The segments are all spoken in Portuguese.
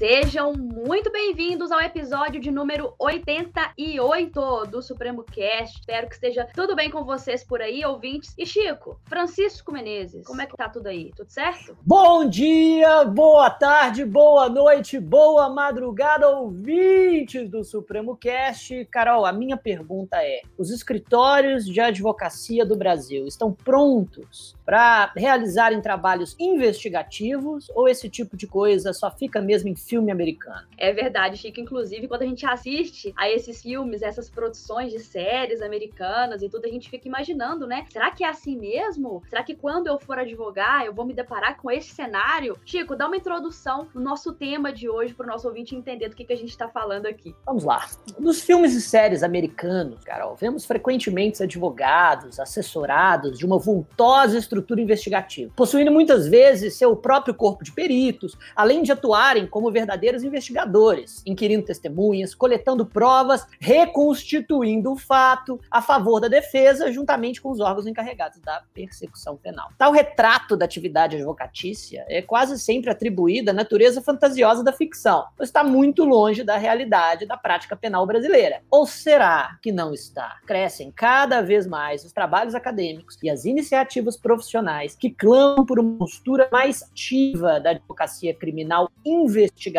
Sejam muito bem-vindos ao episódio de número 88 do Supremo Cast. Espero que esteja tudo bem com vocês por aí, ouvintes. E Chico, Francisco Menezes, como é que tá tudo aí? Tudo certo? Bom dia, boa tarde, boa noite, boa madrugada, ouvintes do Supremo Cast. Carol, a minha pergunta é: os escritórios de advocacia do Brasil estão prontos para realizarem trabalhos investigativos ou esse tipo de coisa só fica mesmo em filme americano? É verdade, Chico. Inclusive, quando a gente assiste a esses filmes, essas produções de séries americanas e tudo, a gente fica imaginando, né? Será que é assim mesmo? Será que quando eu for advogar, eu vou me deparar com esse cenário? Chico, dá uma introdução no nosso tema de hoje para o nosso ouvinte entender do que, que a gente está falando aqui. Vamos lá. Nos filmes e séries americanos, Carol, vemos frequentemente advogados assessorados de uma vultosa estrutura investigativa, possuindo muitas vezes seu próprio corpo de peritos, além de atuarem como verdadeiros investigadores, inquirindo testemunhas, coletando provas, reconstituindo o fato a favor da defesa, juntamente com os órgãos encarregados da persecução penal. Tal retrato da atividade advocatícia é quase sempre atribuída à natureza fantasiosa da ficção, pois está muito longe da realidade da prática penal brasileira. Ou será que não está? Crescem cada vez mais os trabalhos acadêmicos e as iniciativas profissionais que clamam por uma postura mais ativa da advocacia criminal investigativa,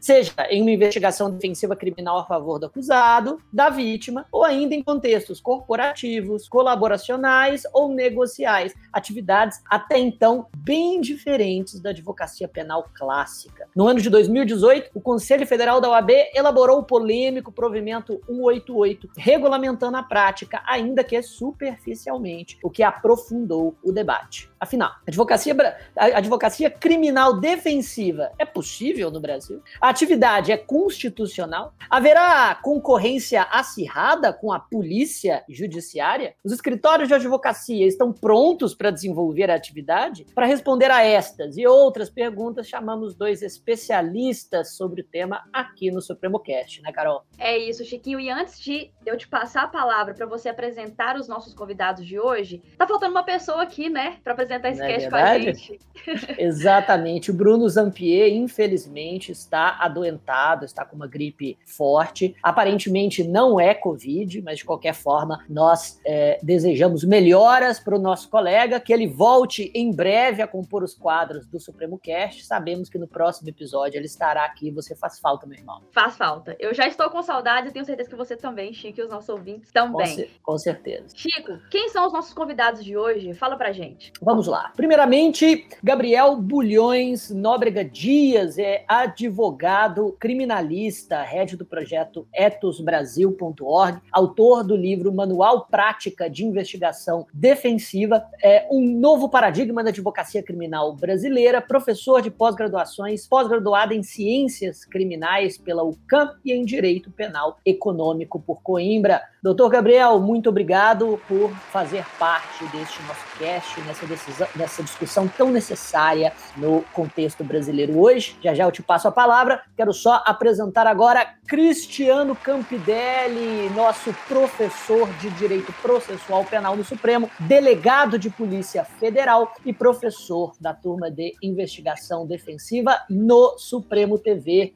seja em uma investigação defensiva criminal a favor do acusado, da vítima, ou ainda em contextos corporativos, colaboracionais ou negociais, atividades até então bem diferentes da advocacia penal clássica. No ano de 2018, o Conselho Federal da OAB elaborou o polêmico provimento 188, regulamentando a prática, ainda que superficialmente, o que aprofundou o debate. Afinal, advocacia, advocacia criminal defensiva é possível no Brasil? A atividade é constitucional? Haverá concorrência acirrada com a polícia judiciária? Os escritórios de advocacia estão prontos para desenvolver a atividade? Para responder a estas e outras perguntas, chamamos dois especialistas sobre o tema aqui no Supremo Cast, né, Carol? É isso, Chiquinho. E antes de eu te passar a palavra para você apresentar os nossos convidados de hoje, tá faltando uma pessoa aqui, né, para apresentar esse é cast é com a gente. Exatamente. O Bruno Zampier, infelizmente, está adoentado, está com uma gripe forte. Aparentemente não é Covid, mas de qualquer forma, nós é, desejamos melhoras para o nosso colega, que ele volte em breve a compor os quadros do Supremo Cast. Sabemos que no próximo episódio ele estará aqui. Você faz falta, meu irmão. Faz falta. Eu já estou com saudades e tenho certeza que você também, Chico, e os nossos ouvintes também. Com, com certeza. Chico, quem são os nossos convidados de hoje? Fala pra gente. Vamos lá. Primeiramente, Gabriel Bulhões Nóbrega Dias é advogado criminalista, head do projeto etosbrasil.org, autor do livro Manual Prática de Investigação Defensiva, é um novo paradigma da advocacia criminal brasileira, professor de pós-graduações, pós-graduado em Ciências Criminais pela UCAM e em Direito Penal Econômico por Coimbra. Doutor Gabriel, muito obrigado por fazer parte deste nosso cast, nessa, decisão, nessa discussão tão necessária no contexto brasileiro hoje. Já já eu te passo a palavra. Quero só apresentar agora Cristiano Campidelli, nosso professor de Direito Processual Penal no Supremo, delegado de Polícia Federal e professor da turma de Investigação Defensiva no Supremo TV.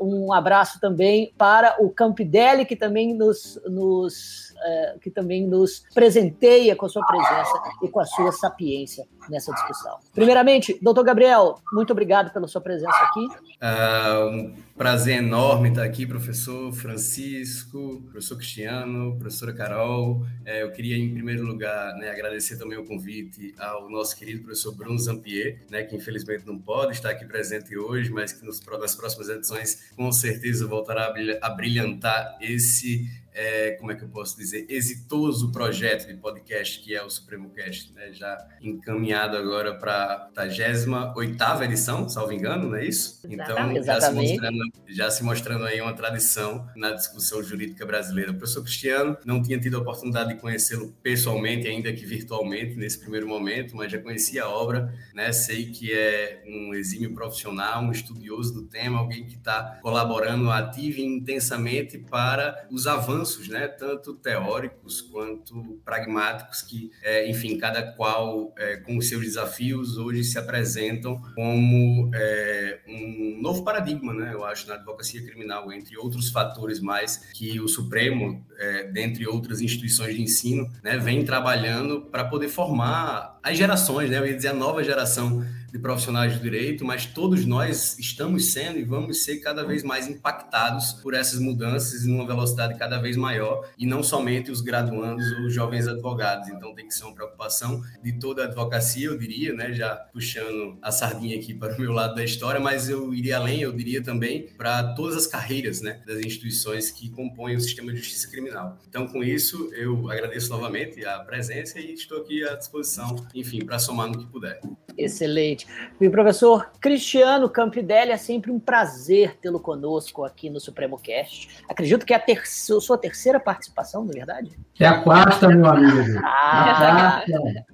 Um abraço também para o Campidelli, que também nos, nos nos, uh, que também nos presenteia com a sua presença e com a sua sapiência nessa discussão. Primeiramente, doutor Gabriel, muito obrigado pela sua presença aqui. Uh, um prazer enorme estar aqui, professor Francisco, professor Cristiano, professora Carol. É, eu queria, em primeiro lugar, né, agradecer também o convite ao nosso querido professor Bruno Zampier, né, que infelizmente não pode estar aqui presente hoje, mas que nos, nas próximas edições com certeza voltará a brilhantar esse é, como é que eu posso dizer, exitoso projeto de podcast que é o Supremo Cast, né? já encaminhado agora para a 28 edição, salvo engano, não é isso? Então, já se, mostrando, já se mostrando aí uma tradição na discussão jurídica brasileira. O professor Cristiano, não tinha tido a oportunidade de conhecê-lo pessoalmente, ainda que virtualmente, nesse primeiro momento, mas já conhecia a obra, né? sei que é um exímio profissional, um estudioso do tema, alguém que está colaborando ativo e intensamente para os avanços avanços, né, tanto teóricos quanto pragmáticos, que, é, enfim, cada qual é, com os seus desafios hoje se apresentam como é, um novo paradigma, né, eu acho, na advocacia criminal, entre outros fatores mais que o Supremo, é, dentre outras instituições de ensino, né, vem trabalhando para poder formar as gerações, né, eu ia dizer a nova geração de profissionais de direito, mas todos nós estamos sendo e vamos ser cada vez mais impactados por essas mudanças em uma velocidade cada vez maior, e não somente os graduandos ou os jovens advogados. Então tem que ser uma preocupação de toda a advocacia, eu diria, né, já puxando a sardinha aqui para o meu lado da história, mas eu iria além, eu diria também para todas as carreiras, né, das instituições que compõem o sistema de justiça criminal. Então com isso eu agradeço novamente a presença e estou aqui à disposição, enfim, para somar no que puder. Excelente. E professor Cristiano Campidelli, é sempre um prazer tê-lo conosco aqui no Supremo Cast. Acredito que é a ter sua terceira participação, não é verdade? É a quarta, meu amigo. Ah,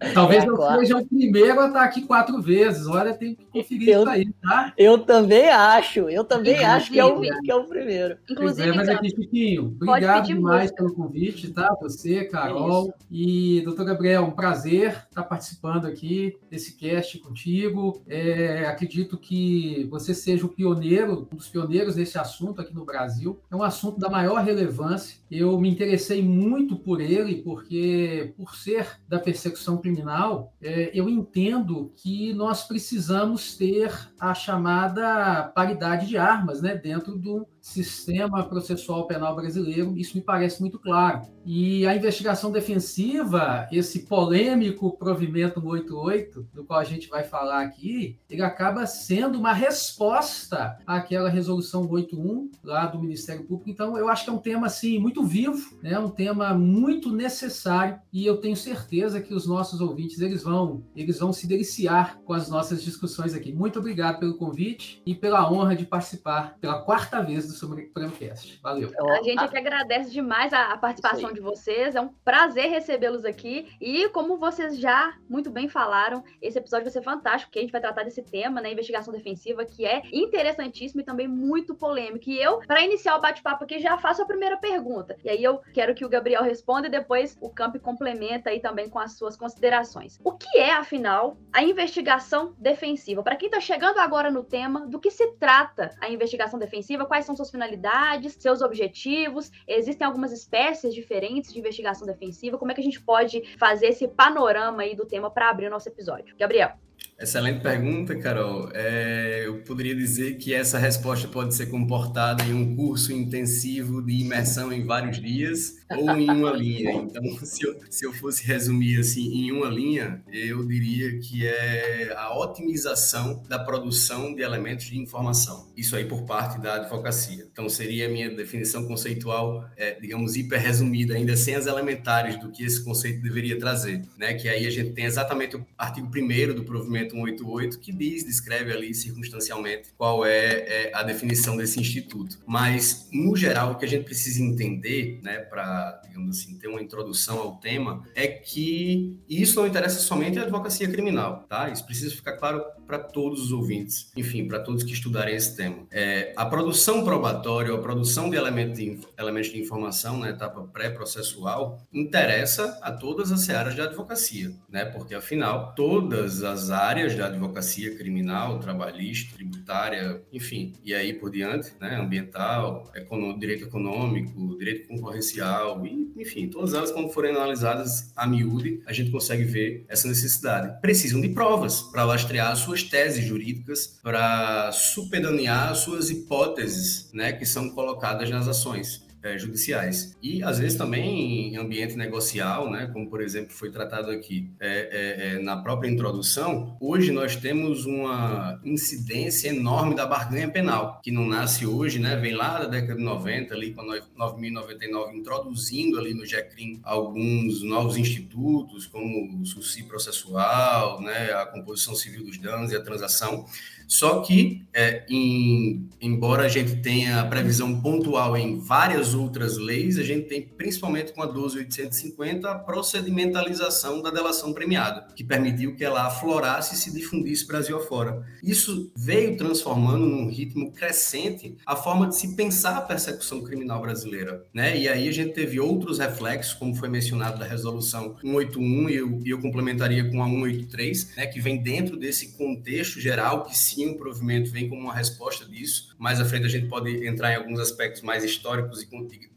é Talvez é eu seja o primeiro a estar aqui quatro vezes. Olha, tem que conferir eu, isso aí, tá? Eu também acho, eu também Inclusive, acho que é, o, que é o primeiro. Inclusive, é, mas aqui, Chiquinho, obrigado demais pelo convite, tá? Você, Carol é e doutor Gabriel, um prazer estar participando aqui desse cast contigo. É, acredito que você seja o pioneiro, um dos pioneiros desse assunto aqui no Brasil. É um assunto da maior relevância. Eu me interessei muito por ele, porque, por ser da persecução criminal, é, eu entendo que nós precisamos ter a chamada paridade de armas né, dentro do sistema processual penal brasileiro, isso me parece muito claro. E a investigação defensiva, esse polêmico provimento 188, do qual a gente vai falar aqui, ele acaba sendo uma resposta àquela resolução 81 lá do Ministério Público. Então, eu acho que é um tema assim muito vivo, né? Um tema muito necessário e eu tenho certeza que os nossos ouvintes eles vão, eles vão se deliciar com as nossas discussões aqui. Muito obrigado pelo convite e pela honra de participar pela quarta vez do do Supremocast. Valeu. A gente aqui agradece demais a, a participação de vocês. É um prazer recebê-los aqui. E como vocês já muito bem falaram, esse episódio vai ser fantástico, porque a gente vai tratar desse tema, né? Investigação defensiva, que é interessantíssimo e também muito polêmico. E eu, para iniciar o bate-papo aqui, já faço a primeira pergunta. E aí eu quero que o Gabriel responda e depois o Camp complementa aí também com as suas considerações. O que é, afinal, a investigação defensiva? Para quem está chegando agora no tema, do que se trata a investigação defensiva? Quais são suas finalidades, seus objetivos? Existem algumas espécies diferentes de investigação defensiva? Como é que a gente pode fazer esse panorama aí do tema para abrir o nosso episódio? Gabriel. Excelente pergunta, Carol. É, eu poderia dizer que essa resposta pode ser comportada em um curso intensivo de imersão em vários dias ou em uma linha. Então, se eu, se eu fosse resumir assim em uma linha, eu diria que é a otimização da produção de elementos de informação. Isso aí por parte da advocacia. Então, seria a minha definição conceitual, é, digamos, hiper resumida, ainda sem as elementares do que esse conceito deveria trazer. Né? Que aí a gente tem exatamente o artigo 1 do provimento 188, que diz, descreve ali circunstancialmente qual é, é, a definição desse instituto. Mas, no geral, o que a gente precisa entender, né, para, digamos assim, ter uma introdução ao tema, é que isso não interessa somente a advocacia criminal, tá? Isso precisa ficar claro para todos os ouvintes, enfim, para todos que estudarem esse tema. É, a produção probatória, a produção de de, elementos de informação na etapa pré-processual interessa a todas as áreas da advocacia, né? Porque, afinal, todas as áreas da advocacia criminal, trabalhista, tributária, enfim, e aí por diante, né, ambiental, econômico, direito econômico, direito concorrencial, e, enfim, todas elas, quando forem analisadas a miúde, a gente consegue ver essa necessidade. Precisam de provas para lastrear suas teses jurídicas, para supedanear suas hipóteses, né, que são colocadas nas ações é, judiciais. E, às vezes, também em ambiente negocial, né, como, por exemplo, foi tratado aqui é, é, é na própria introdução, hoje nós temos uma incidência enorme da barganha penal, que não nasce hoje, né, vem lá da década de 90, ali com a 9.099, introduzindo ali no GECRIM alguns novos institutos, como o SUSI processual, né, a composição civil dos danos e a transação, Só que, é, em, embora a gente tenha previsão pontual em várias outras leis, a gente tem, principalmente com a 12.850, a procedimentalização da delação premiada, que permitiu que ela aflorasse e se difundisse Brasil afora. Isso veio transformando num ritmo crescente a forma de se pensar a persecução criminal brasileira. Né? E aí a gente teve outros reflexos, como foi mencionado da resolução 181, e eu, eu complementaria com a 183, né, que vem dentro desse contexto geral, que sim, o provimento vem como uma resposta disso. Mais à frente a gente pode entrar em alguns aspectos mais históricos e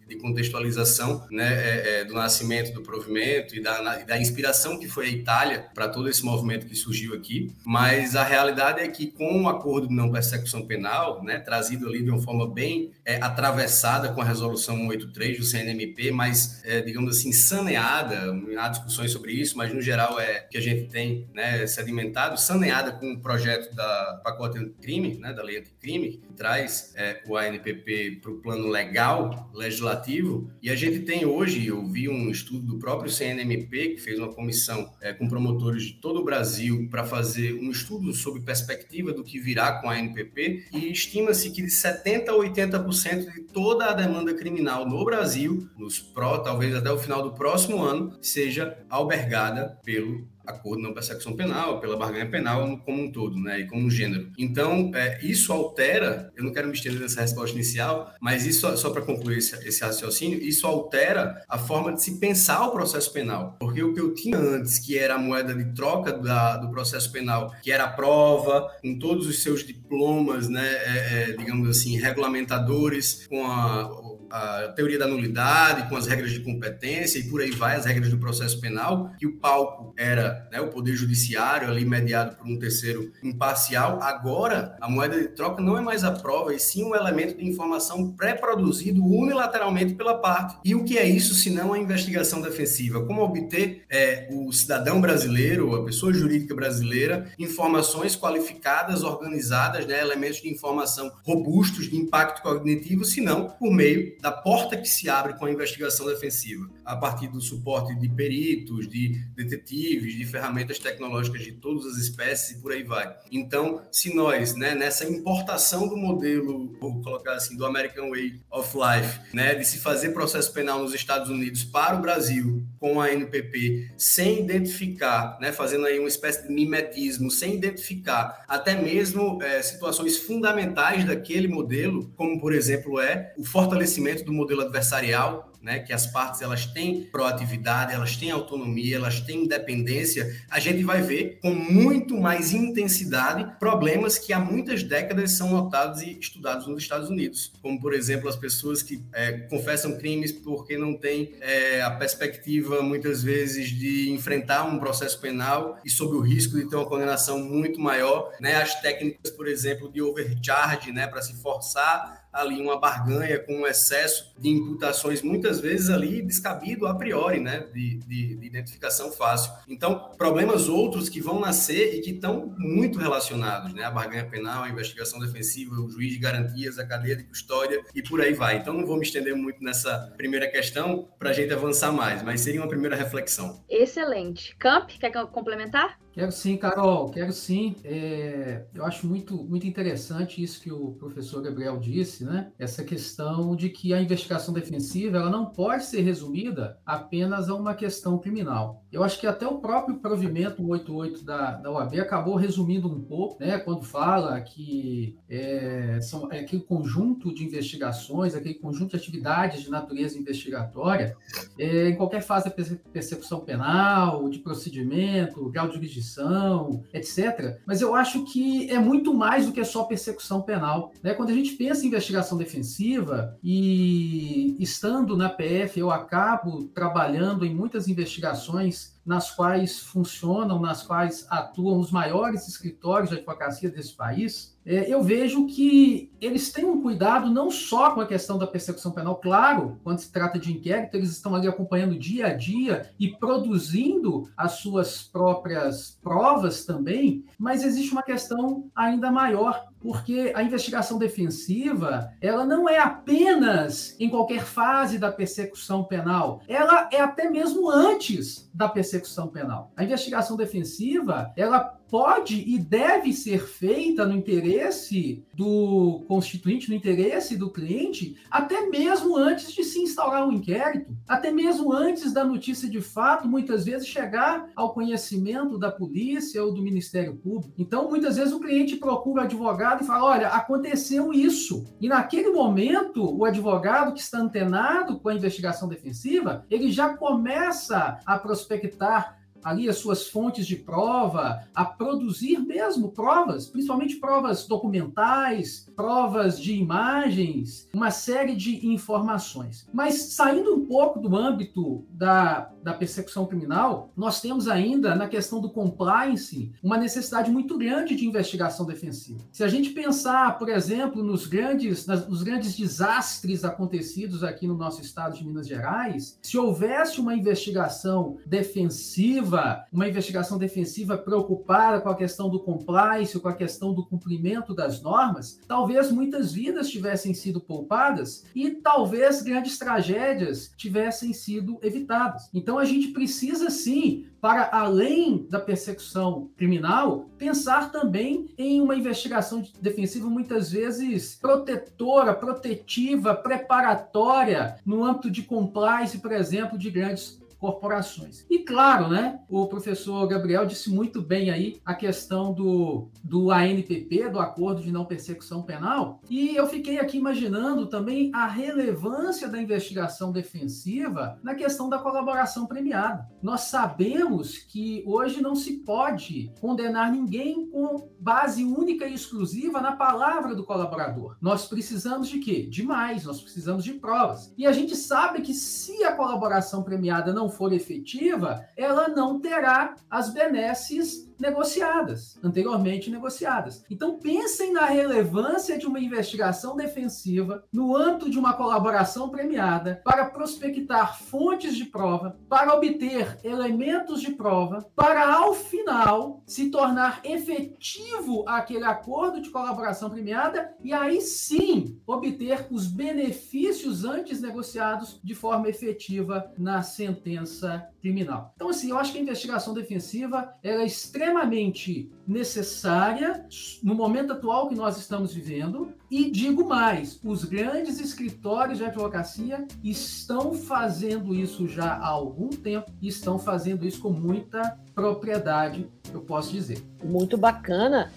de contextualização né, é, é, do nascimento do provimento e da, da inspiração que foi a Itália para todo esse movimento que surgiu aqui. Mas a realidade é que com o acordo de não persecução penal, né, trazido ali de uma forma bem é, atravessada com a resolução 183 do CNMP, mas, é, digamos assim, saneada, há discussões sobre isso, mas no geral é que a gente tem né, sedimentado, saneada com o projeto da pacote anticrime, né, da lei anticrime, que traz é, o ANPP para o plano legal, legislativo, e a gente tem hoje, eu vi um estudo do próprio CNMP, que fez uma comissão é, com promotores de todo o Brasil para fazer um estudo sobre perspectiva do que virá com a NPP, e estima-se que de 70% a 80% de toda a demanda criminal no Brasil, nos pró, talvez até o final do próximo ano, seja albergada pelo acordo não persecução penal, pela barganha penal como um todo, né, e como um gênero. Então, é, isso altera, eu não quero me estender nessa resposta inicial, mas isso, só para concluir esse, esse, raciocínio, isso altera a forma de se pensar o processo penal. Porque o que eu tinha antes, que era a moeda de troca da, do processo penal, que era a prova, com todos os seus diplomas, né, é, é, digamos assim, regulamentadores, com a a teoria da nulidade, com as regras de competência e por aí vai, as regras do processo penal, que o palco era né, o poder judiciário ali mediado por um terceiro imparcial. Agora, a moeda de troca não é mais a prova, e sim um elemento de informação pré-produzido unilateralmente pela parte. E o que é isso, se não a investigação defensiva? Como obter é, o cidadão brasileiro, a pessoa jurídica brasileira, informações qualificadas, organizadas, né, elementos de informação robustos, de impacto cognitivo, se não por meio da porta que se abre com a investigação defensiva, a partir do suporte de peritos, de detetives, de ferramentas tecnológicas de todas as espécies e por aí vai. Então, se nós, né, nessa importação do modelo, vou colocar assim, do American Way of Life, né, de se fazer processo penal nos Estados Unidos para o Brasil com a NPP, sem identificar, né, fazendo aí uma espécie de mimetismo, sem identificar até mesmo é, situações fundamentais daquele modelo, como por exemplo é o fortalecimento do modelo adversarial, né, que as partes elas têm proatividade, elas têm autonomia, elas têm independência, a gente vai ver com muito mais intensidade problemas que há muitas décadas são notados e estudados nos Estados Unidos, como por exemplo as pessoas que é, confessam crimes porque não têm é, a perspectiva muitas vezes de enfrentar um processo penal e sob o risco de ter uma condenação muito maior, né, as técnicas por exemplo de overcharge, né, para se forçar ali uma barganha com um excesso de imputações, muitas vezes ali descabido a priori, né, de, de, de, identificação fácil. Então, problemas outros que vão nascer e que estão muito relacionados, né, a barganha penal, a investigação defensiva, o juiz de garantias, a cadeia de custódia e por aí vai. Então, não vou me estender muito nessa primeira questão para a gente avançar mais, mas seria uma primeira reflexão. Excelente. Camp, quer complementar? Quero sim, Carol, quero sim. É, eu acho muito, muito interessante isso que o professor Gabriel disse, né? Essa questão de que a investigação defensiva ela não pode ser resumida apenas a uma questão criminal. Eu acho que até o próprio provimento 88 da, da OAB acabou resumindo um pouco, né? Quando fala que é, são é aquele conjunto de investigações, aquele conjunto de atividades de natureza investigatória, é, em qualquer fase da persecução penal, de procedimento, grau de jurisdição etc. Mas eu acho que é muito mais do que só persecução penal. Né? Quando a gente pensa em investigação defensiva e estando na PF, eu acabo trabalhando em muitas investigações nas quais funcionam, nas quais atuam os maiores escritórios de advocacia desse país, é, eu vejo que eles têm um cuidado não só com a questão da persecução penal, claro, quando se trata de inquérito, eles estão ali acompanhando dia a dia e produzindo as suas próprias provas também, mas existe uma questão ainda maior, porque a investigação defensiva, ela não é apenas em qualquer fase da persecução penal, ela é até mesmo antes da persecução penal. A investigação defensiva, ela pode e deve ser feita no interesse do constituinte, no interesse do cliente, até mesmo antes de se instaurar um inquérito, até mesmo antes da notícia de fato, muitas vezes chegar ao conhecimento da polícia ou do Ministério Público. Então, muitas vezes o cliente procura o advogado e fala: olha, aconteceu isso. E naquele momento, o advogado que está antenado com a investigação defensiva, ele já começa a prospectar ali as suas fontes de prova, a produzir mesmo provas, principalmente provas documentais, provas de imagens, uma série de informações. Mas saindo um pouco do âmbito da, da persecução criminal, nós temos ainda na questão do compliance uma necessidade muito grande de investigação defensiva. Se a gente pensar, por exemplo, nos grandes, nas, nos grandes desastres acontecidos aqui no nosso estado de Minas Gerais, se houvesse uma investigação defensiva defensiva, uma investigação defensiva preocupada com a questão do compliance, com a questão do cumprimento das normas, talvez muitas vidas tivessem sido poupadas e talvez grandes tragédias tivessem sido evitadas. Então a gente precisa sim para além da persecução criminal, pensar também em uma investigação defensiva muitas vezes protetora, protetiva, preparatória no âmbito de compliance, por exemplo, de grandes corporações. E claro, né, o professor Gabriel disse muito bem aí a questão do, do ANPP, do Acordo de Não Persecução Penal, e eu fiquei aqui imaginando também a relevância da investigação defensiva na questão da colaboração premiada. Nós sabemos que hoje não se pode condenar ninguém com base única e exclusiva na palavra do colaborador. Nós precisamos de quê? De mais, nós precisamos de provas. E a gente sabe que se a colaboração premiada não for efetiva, ela não terá as benesses negociadas, anteriormente negociadas. Então pensem na relevância de uma investigação defensiva no âmbito de uma colaboração premiada para prospectar fontes de prova, para obter elementos de prova, para ao final se tornar efetivo aquele acordo de colaboração premiada e aí sim obter os benefícios antes negociados de forma efetiva na sentença criminal. Então assim, eu acho que a investigação defensiva é extremamente necessária no momento atual que nós estamos vivendo. E digo mais: os grandes escritórios de advocacia estão fazendo isso já há algum tempo e estão fazendo isso com muita propriedade, eu posso dizer. Muito bacana.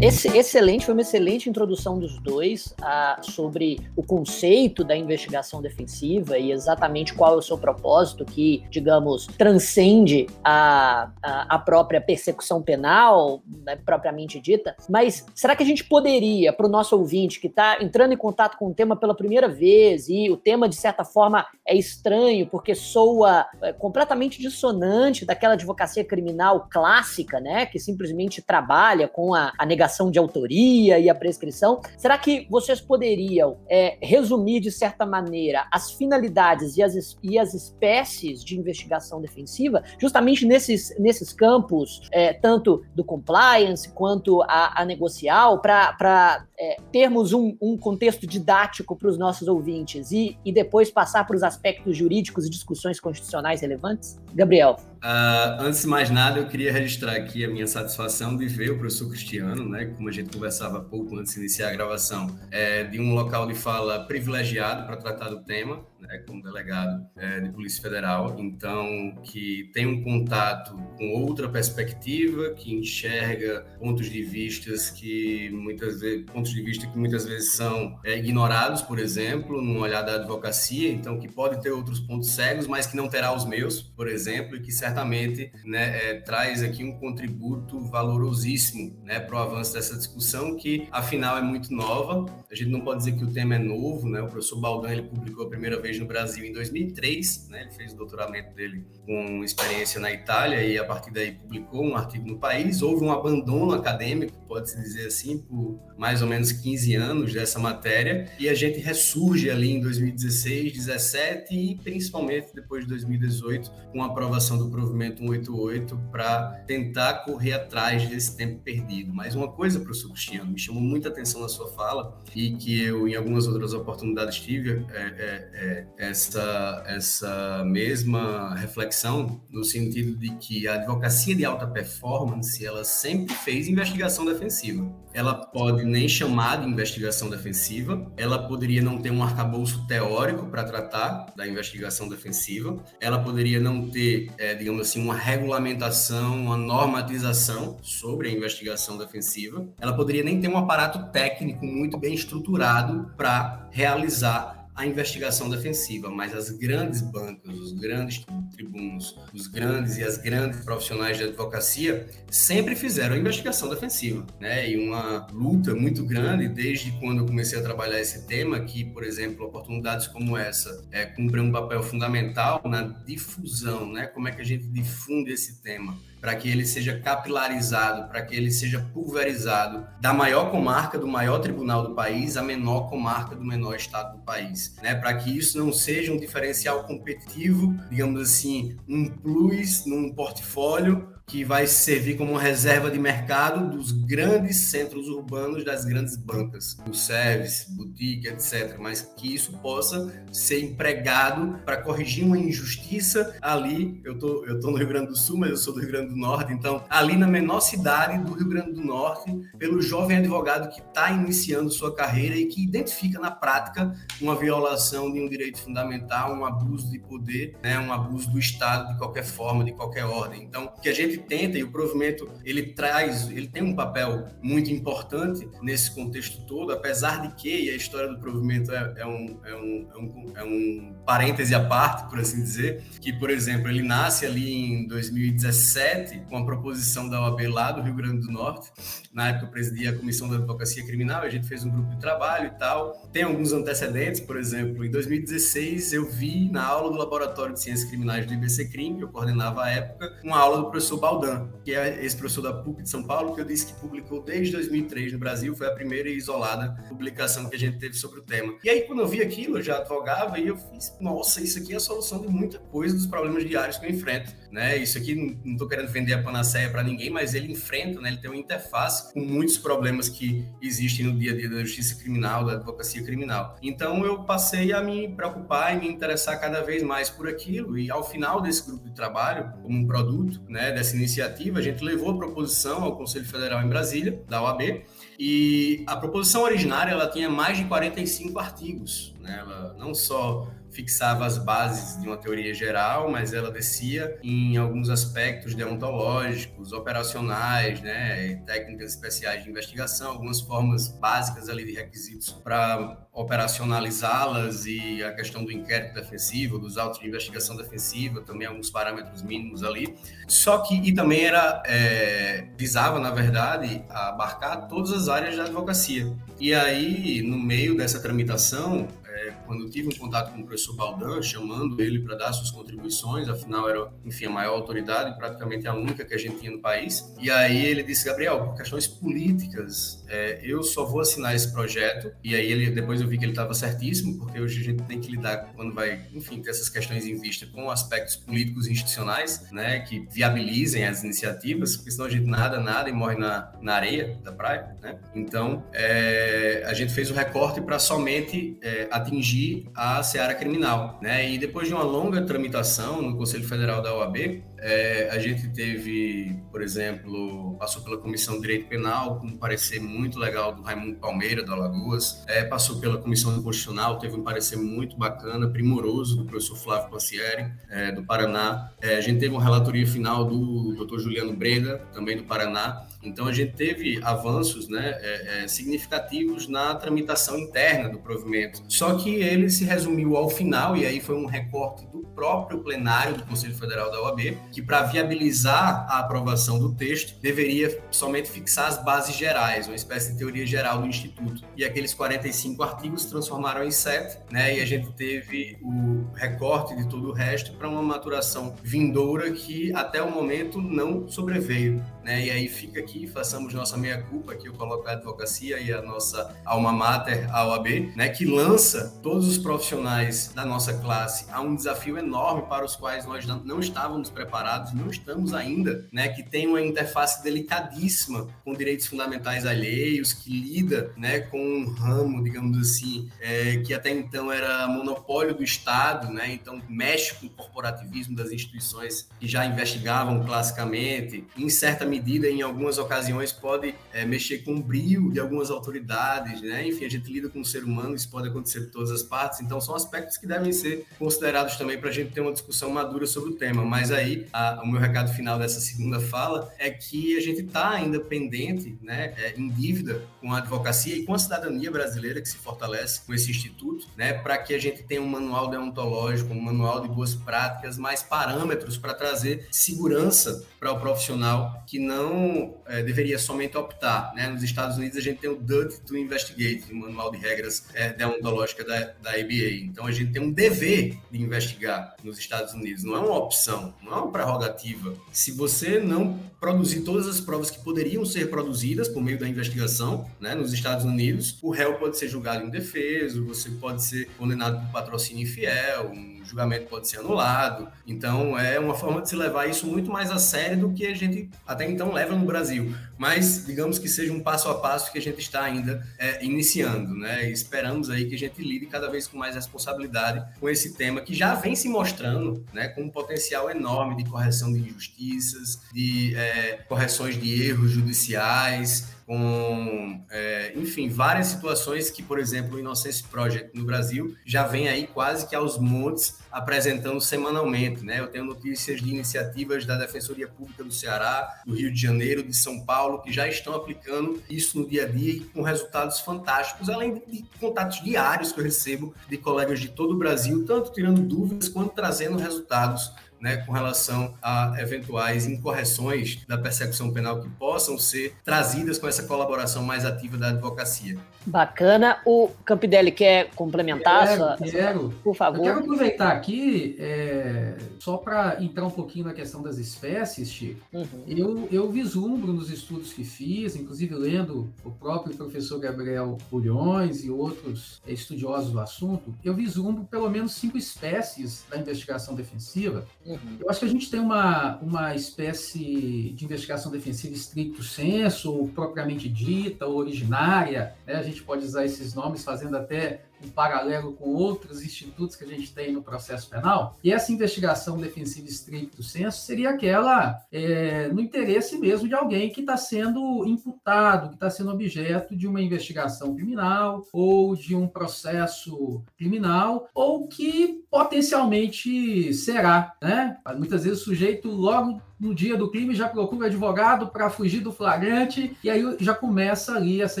Esse, excelente, foi uma excelente introdução dos dois uh, sobre o conceito da investigação defensiva e exatamente qual é o seu propósito, que, digamos, transcende a, a, a própria persecução penal, né, propriamente dita. Mas será que a gente poderia, para o nosso ouvinte que está entrando em contato com o tema pela primeira vez e o tema, de certa forma, é estranho porque soa é, completamente dissonante daquela advocacia criminal clássica, né, que simplesmente trabalha com a, a de autoria e a prescrição. Será que vocês poderiam é, resumir, de certa maneira, as finalidades e as, e as espécies de investigação defensiva, justamente nesses, nesses campos, é, tanto do compliance quanto a, a negocial, para é, termos um, um, contexto didático para os nossos ouvintes e, e depois passar para os aspectos jurídicos e discussões constitucionais relevantes? Gabriel. Uh, antes de mais nada, eu queria registrar aqui a minha satisfação de ver o professor Cristiano, né, como a gente conversava pouco antes de iniciar a gravação, é, de um local de fala privilegiado para tratar do tema, né, como delegado é, de Polícia Federal, então que tem um contato com outra perspectiva, que enxerga pontos de vistas que muitas vezes pontos de vista que muitas vezes são é, ignorados, por exemplo, no olhar da advocacia, então que pode ter outros pontos cegos, mas que não terá os meus, por exemplo, e que certamente né, é, traz aqui um contributo valorosíssimo né, para o avanço dessa discussão, que afinal é muito nova. A gente não pode dizer que o tema é novo, né? O professor Baldan ele publicou a primeira vez no Brasil em 2003, né? Ele fez o doutoramento dele com experiência na Itália e a partir daí publicou um artigo no país. Houve um abandono acadêmico, pode-se dizer assim, por mais ou menos 15 anos dessa matéria e a gente ressurge ali em 2016, 17 e principalmente depois de 2018 com a aprovação do provimento 188 para tentar correr atrás desse tempo perdido. Mas uma coisa, professor Cristiano, me chamou muita atenção na sua fala e que eu em algumas outras oportunidades tive é, é, é, essa, essa mesma reflexão no sentido de que a advocacia de alta performance ela sempre fez investigação defensiva. Ela pode nem chamar de investigação defensiva, ela poderia não ter um arcabouço teórico para tratar da investigação defensiva, ela poderia não ter, é, digamos assim, uma regulamentação, uma normatização sobre a investigação defensiva, ela poderia nem ter um aparato técnico muito bem estruturado para realizar a investigação defensiva, mas as grandes bancas, os grandes tribunos, os grandes e as grandes profissionais de advocacia sempre fizeram a investigação defensiva, né? E uma luta muito grande desde quando eu comecei a trabalhar esse tema, que, por exemplo, oportunidades como essa é, cumprem um papel fundamental na difusão, né? Como é que a gente difunde esse tema? Para que ele seja capilarizado, para que ele seja pulverizado da maior comarca do maior tribunal do país à menor comarca do menor estado do país, né? Para que isso não seja um diferencial competitivo, digamos assim, um plus num portfólio que vai servir como reserva de mercado dos grandes centros urbanos das grandes bancas, o service, boutique, etc. Mas que isso possa ser empregado para corrigir uma injustiça ali. Eu tô, eu tô no Rio Grande do Sul, mas eu sou do Rio Grande do Norte, então ali na menor cidade do Rio Grande do Norte, pelo jovem advogado que está iniciando sua carreira e que identifica na prática uma violação de um direito fundamental, um abuso de poder, né, um abuso do Estado de qualquer forma, de qualquer ordem. Então, que a gente tenta e o provimento ele traz, ele tem um papel muito importante nesse contexto todo, apesar de que, a história do provimento é, é, um, é, um, é, um, é um parêntese à parte, por assim dizer, que, por exemplo, ele nasce ali em 2017 com a proposição da OAB lá do Rio Grande do Norte, na época eu presidia a Comissão da Advocacia Criminal, a gente fez um grupo de trabalho e tal, tem alguns antecedentes, por exemplo, em 2016 eu vi na aula do Laboratório de Ciências Criminais do IBC Crime, que eu coordenava à época, uma aula do professor Baldan, que é esse professor da PUC de São Paulo, que eu disse que publicou desde 2003 no Brasil, foi a primeira e isolada publicação que a gente teve sobre o tema. E aí, quando eu vi aquilo, eu já advogava e eu fiz, nossa, isso aqui é a solução de muita coisa dos problemas diários que eu enfrento, né? Isso aqui, não estou querendo vender a panaceia para ninguém, mas ele enfrenta, né? Ele tem uma interface com muitos problemas que existem no dia a dia da justiça criminal, da advocacia criminal. Então, eu passei a me preocupar e me interessar cada vez mais por aquilo e ao final desse grupo de trabalho, como um produto, né, dessa iniciativa, a gente levou a proposição ao Conselho Federal em Brasília, da OAB, e a proposição originária ela tinha mais de 45 artigos. Né? Ela não só fixava as bases de uma teoria geral, mas ela descia em alguns aspectos deontológicos, operacionais, né, técnicas especiais de investigação, algumas formas básicas ali de requisitos para operacionalizá-las e a questão do inquérito defensivo, dos autos de investigação defensiva, também alguns parâmetros mínimos ali. Só que, e também era, é, visava, na verdade, abarcar todas as áreas da advocacia. E aí, no meio dessa tramitação, é, quando tive um contato com o professor Baldan, chamando ele para dar suas contribuições, afinal era, enfim, a maior autoridade, praticamente a única que a gente tinha no país. E aí ele disse, Gabriel, por questões políticas, é, eu só vou assinar esse projeto. E aí ele, depois eu vi que ele estava certíssimo, porque hoje a gente tem que lidar, quando vai, enfim, ter essas questões em vista com aspectos políticos e institucionais, né, que viabilizem as iniciativas, porque senão a gente nada, nada e morre na, na areia da praia, né? Então, é, a gente fez o recorte para somente é, atingir a seara criminal, né? E depois de uma longa tramitação no Conselho Federal da OAB, é, a gente teve, por exemplo, passou pela Comissão de Direito Penal, com um parecer muito legal do Raimundo Palmeira, do Alagoas, é, passou pela Comissão Constitucional, teve um parecer muito bacana, primoroso, do professor Flávio Pancieri, é, do Paraná. É, a gente teve uma relatoria final do Dr. Juliano Breda, também do Paraná. Então, a gente teve avanços né, é, é, significativos na tramitação interna do provimento. Só que ele se resumiu ao final, e aí foi um recorte do próprio plenário do Conselho Federal da OAB, que para viabilizar a aprovação do texto, deveria somente fixar as bases gerais, uma espécie de teoria geral do Instituto. E aqueles 45 artigos se transformaram em sete, né? E a gente teve o recorte de todo o resto para uma maturação vindoura que até o momento não sobreveio. Né? E aí fica aqui, façamos nossa meia-culpa, que eu coloco a advocacia e a nossa alma mater, a OAB, né? Que lança todos os profissionais da nossa classe a um desafio enorme para os quais nós não estávamos preparados, não estamos ainda, né? Que tem uma interface delicadíssima com direitos fundamentais alheios, que lida, né? Com um ramo, digamos assim, é, que até então era monopólio do Estado, né? Então mexe com o corporativismo das instituições que já investigavam classicamente, em certa medida, em algumas ocasiões, pode é, mexer com o brio de algumas autoridades, né? Enfim, a gente lida com o ser humano, isso pode acontecer por todas as partes, então são aspectos que devem ser considerados também para a gente ter uma discussão madura sobre o tema. Mas aí, a, o meu recado final dessa segunda fala é que a gente está ainda pendente, né, é, em dívida com a advocacia e com a cidadania brasileira que se fortalece com esse instituto, né, para que a gente tenha um manual deontológico, um manual de boas práticas, mais parâmetros para trazer segurança para o profissional que não é, deveria somente optar. Né? Nos Estados Unidos, a gente tem o Duty to Investigate, o manual de regras é, deontológica da, da ABA. Então, a gente tem um dever de investigar nos Estados Unidos, não é uma opção, não é uma prerrogativa. Se você não produzir todas as provas que poderiam ser produzidas por meio da investigação né, nos Estados Unidos, o réu pode ser julgado indefeso, você pode ser condenado por patrocínio infiel, um o julgamento pode ser anulado. Então, é uma forma de se levar isso muito mais a sério do que a gente até então leva no Brasil. Mas, digamos que seja um passo a passo que a gente está ainda é, iniciando, né? E esperamos aí que a gente lide cada vez com mais responsabilidade com esse tema que já vem se mostrando, né, com um potencial enorme de correção de injustiças, de é, correções de erros judiciais, com, é, enfim, várias situações que, por exemplo, o Innocence Project no Brasil já vem aí quase que aos montes apresentando semanalmente, né? Eu tenho notícias de iniciativas da Defensoria Pública do Ceará, do Rio de Janeiro, de São Paulo, que já estão aplicando isso no dia a dia e com resultados fantásticos, além de contatos diários que eu recebo de colegas de todo o Brasil, tanto tirando dúvidas quanto trazendo resultados né, com relação a eventuais incorreções da persecução penal que possam ser trazidas com essa colaboração mais ativa da advocacia. Bacana. O Campidelli quer complementar? Quero, sua, quero. Por favor. Eu quero aproveitar aqui, é, só para entrar um pouquinho na questão das espécies, Chico. Uhum. Eu, eu vislumbro nos estudos que fiz, inclusive lendo o próprio professor Gabriel Bulhões e outros estudiosos do assunto, eu vislumbro pelo menos cinco espécies da investigação defensiva. Uhum. Eu acho que a gente tem uma, uma espécie de investigação defensiva estricto senso, ou propriamente dita, ou originária. Né? A gente pode usar esses nomes fazendo até um paralelo com outros institutos que a gente tem no processo penal. E essa investigação defensiva estricto senso seria aquela é, no interesse mesmo de alguém que está sendo imputado, que está sendo objeto de uma investigação criminal ou de um processo criminal, ou que potencialmente será, né? Muitas vezes o sujeito logo no dia do crime já procura advogado para fugir do flagrante e aí já começa ali essa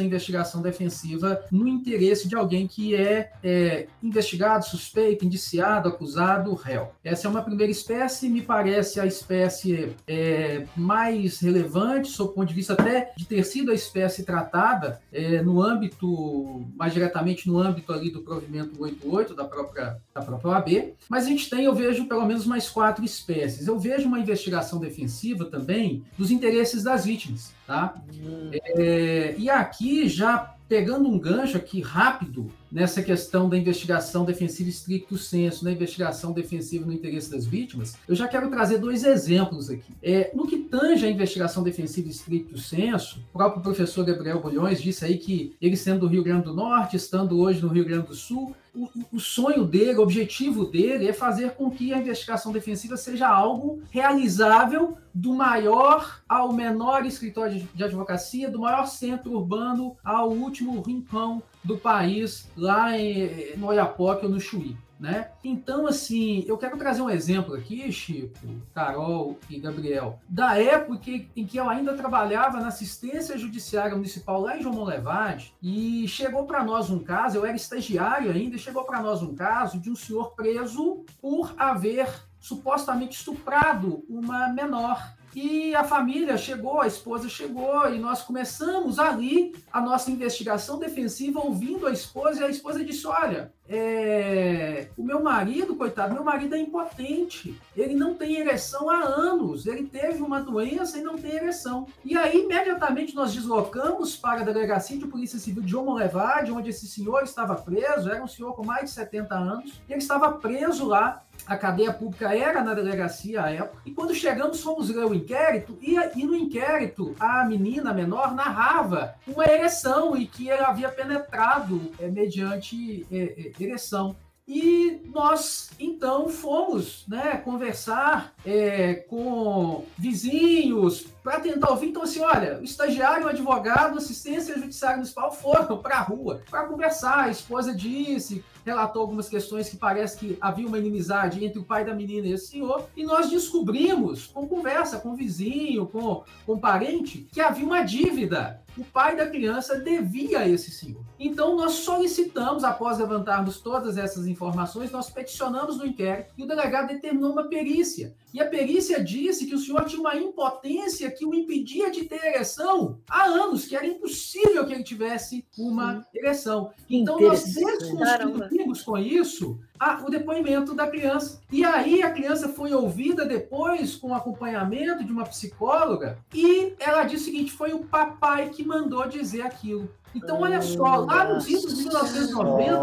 investigação defensiva no interesse de alguém que é, é investigado, suspeito, indiciado, acusado, réu. Essa é uma primeira espécie, me parece a espécie é, mais relevante, sob o ponto de vista até de ter sido a espécie tratada é, no âmbito, mais diretamente no âmbito ali do provimento 88 da própria, da própria OAB, mas a gente tem, eu vejo pelo menos mais quatro espécies. Eu vejo uma investigação defensiva defensiva também dos interesses das vítimas, tá? Hum. É, e aqui já pegando um gancho aqui rápido nessa questão da investigação defensiva estricto senso, na investigação defensiva no interesse das vítimas, eu já quero trazer dois exemplos aqui. É, no que tange a investigação defensiva estricto senso, o próprio professor Gabriel Bulhões disse aí que ele sendo do Rio Grande do Norte, estando hoje no Rio Grande do Sul, o, o, sonho dele, o objetivo dele é fazer com que a investigação defensiva seja algo realizável do maior ao menor escritório de advocacia, do maior centro urbano ao último rincão do país, lá em, no Oiapoque ou no Chuí. Né? Então, assim, eu quero trazer um exemplo aqui, Chico, Carol e Gabriel, da época em que eu ainda trabalhava na assistência judiciária municipal lá em João Monlevade e chegou para nós um caso, eu era estagiário ainda, e chegou para nós um caso de um senhor preso por haver supostamente estuprado uma menor E a família chegou, a esposa chegou, e nós começamos ali a nossa investigação defensiva, ouvindo a esposa, e a esposa disse: Olha, é... o meu marido, coitado, meu marido é impotente, ele não tem ereção há anos, ele teve uma doença e não tem ereção. E aí, imediatamente, nós deslocamos para a delegacia de Polícia Civil de Jomo Levade, onde esse senhor estava preso, era um senhor com mais de 70 anos, e ele estava preso lá a cadeia pública era na delegacia à época. E quando chegamos, fomos ler o inquérito, e, e no inquérito, a menina menor narrava uma ereção e que ela havia penetrado é, mediante é, é, ereção. E nós, então, fomos né, conversar é, com vizinhos para tentar ouvir. Então, assim, olha, o estagiário, o advogado, assistência judiciária municipal foram para a rua para conversar. A esposa disse relatou algumas questões que parece que havia uma inimizade entre o pai da menina e esse senhor, e nós descobrimos, com conversa com vizinho, com, com parente, que havia uma dívida. O pai da criança devia a esse senhor. Então, nós solicitamos, após levantarmos todas essas informações, nós peticionamos no inquérito e o delegado determinou uma perícia. E a perícia disse que o senhor tinha uma impotência que o impedia de ter ereção há anos, que era impossível que ele tivesse uma ereção. Então, nós desconstruímos com isso a, o depoimento da criança. E aí, a criança foi ouvida depois com acompanhamento de uma psicóloga e ela disse o seguinte: foi o papai que mandou dizer aquilo. Então, olha só, lá nos idos de 1990,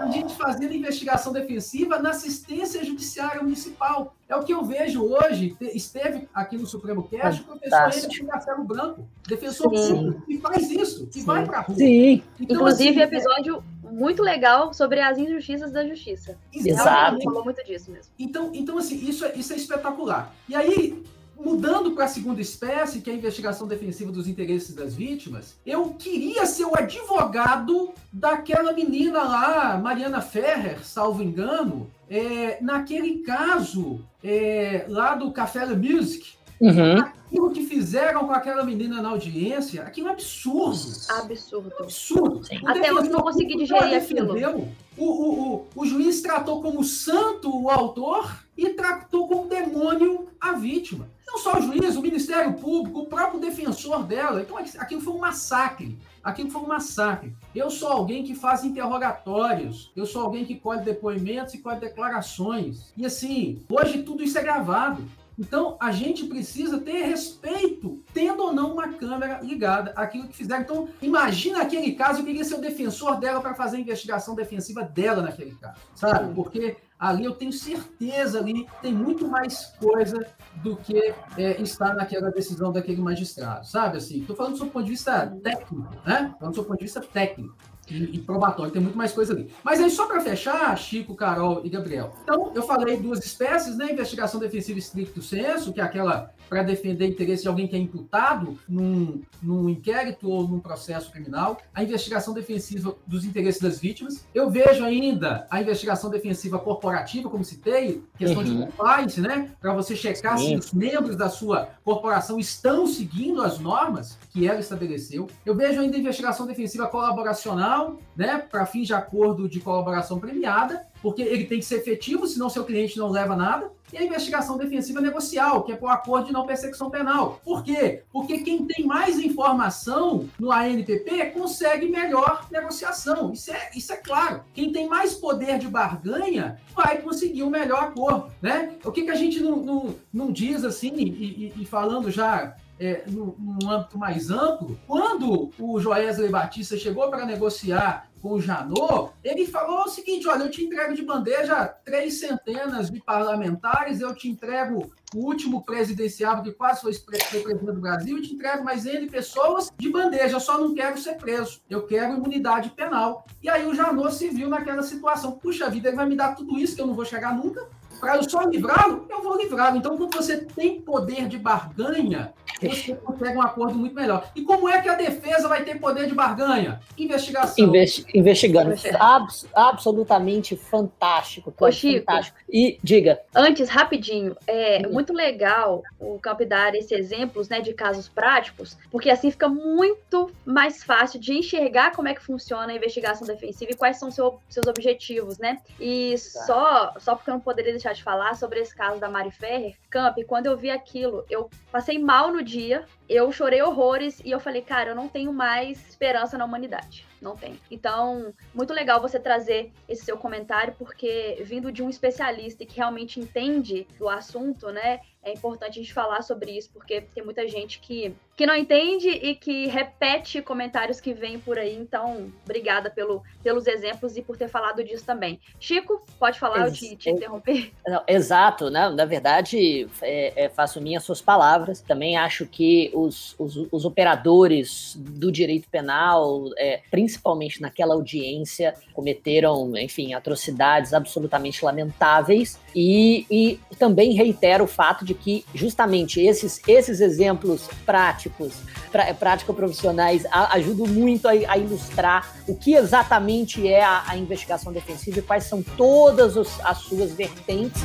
a gente fazendo investigação defensiva na assistência judiciária municipal. É o que eu vejo hoje. Esteve aqui no Supremo Cast o professor Henrique Marcelo Branco, defensor público, que faz isso, que Sim. vai para a rua. Sim. Então, Inclusive, assim, episódio muito legal sobre as injustiças da justiça. Exato. falou muito disso mesmo. Então, então assim, isso é, isso é espetacular. E aí, mudando para a segunda espécie, que é a investigação defensiva dos interesses das vítimas, eu queria ser o advogado daquela menina lá, Mariana Ferrer, salvo engano, é, naquele caso é, lá do Café La Music. Uhum. Aquilo que fizeram com aquela menina na audiência, aquilo é absurdo. Absurdo. Absurdo. Até hoje não consegui digerir aquilo. O, o, o, o juiz tratou como santo o autor e tratou como demônio a vítima. Não só o juiz, o Ministério Público, o próprio defensor dela. Então, aquilo foi um massacre. Aquilo foi um massacre. Eu sou alguém que faz interrogatórios, eu sou alguém que colhe depoimentos e colhe declarações. E assim, hoje tudo isso é gravado. Então, a gente precisa ter respeito, tendo ou não uma câmera ligada àquilo que fizeram. Então, imagina aquele caso, eu queria ser o defensor dela para fazer a investigação defensiva dela naquele caso, sabe? Porque ali eu tenho certeza ali tem muito mais coisa do que é, está naquela decisão daquele magistrado, sabe? Assim, estou falando do seu ponto de vista técnico, né? Falando do seu ponto de vista técnico e, probatório, tem muito mais coisa ali. Mas aí, só para fechar, Chico, Carol e Gabriel. Então, eu falei duas espécies, né? Investigação defensiva estricto senso, que é aquela para defender interesse de alguém que é imputado num, num inquérito ou num processo criminal, a investigação defensiva dos interesses das vítimas. Eu vejo ainda a investigação defensiva corporativa, como citei, questão uhum. de compliance, né? Para você checar Sim. se os membros da sua corporação estão seguindo as normas que ela estabeleceu. Eu vejo ainda a investigação defensiva colaboracional, né? Para fins de acordo de colaboração premiada porque ele tem que ser efetivo, senão seu cliente não leva nada. E a investigação defensiva negocial, que é por acordo de não persecução penal. Por quê? Porque quem tem mais informação no ANPP consegue melhor negociação. Isso é, isso é claro. Quem tem mais poder de barganha vai conseguir um melhor acordo. Né? O que, que a gente não, não, não diz assim, e, e, e falando já é, num, num, âmbito mais amplo, quando o Joesley Batista chegou para negociar com o Janot, ele falou o seguinte: olha, eu te entrego de bandeja três centenas de parlamentares, eu te entrego o último presidenciável que quase foi presidente do Brasil, e te entrego mais N pessoas de bandeja, eu só não quero ser preso, eu quero imunidade penal. E aí o Janot se viu naquela situação: puxa vida, ele vai me dar tudo isso que eu não vou chegar nunca? Para eu só livrá-lo, eu vou livrá-lo. Então, quando você tem poder de barganha, você consegue um acordo muito melhor. E como é que a defesa vai ter poder de barganha? Investigação. Investi investigando. Abs absolutamente fantástico. Ô, Chico, fantástico. E diga. Antes, rapidinho, é hum. muito legal o Camp dar esses exemplos né, de casos práticos, porque assim fica muito mais fácil de enxergar como é que funciona a investigação defensiva e quais são seu, seus objetivos, né? E só, só porque eu não poderia deixar deixar de falar sobre esse caso da Mari Ferrer. Camp, quando eu vi aquilo, eu passei mal no dia, eu chorei horrores e eu falei, cara, eu não tenho mais esperança na humanidade não tem. Então, muito legal você trazer esse seu comentário, porque vindo de um especialista que realmente entende do assunto, né? É importante a gente falar sobre isso, porque tem muita gente que, que não entende e que repete comentários que vêm por aí. Então, obrigada pelo, pelos exemplos e por ter falado disso também. Chico, pode falar, Ex eu te, te interromper? Não, exato, né? Na verdade, é, é, faço minhas suas palavras. Também acho que os, os, os operadores do direito penal, é, principalmente naquela audiência, cometeram, enfim, atrocidades absolutamente lamentáveis. E, e também reitero o fato de que justamente esses, esses exemplos práticos, pra, prático-profissionais, ajudam muito a, a, ilustrar o que exatamente é a, a investigação defensiva e quais são todas os, as suas vertentes.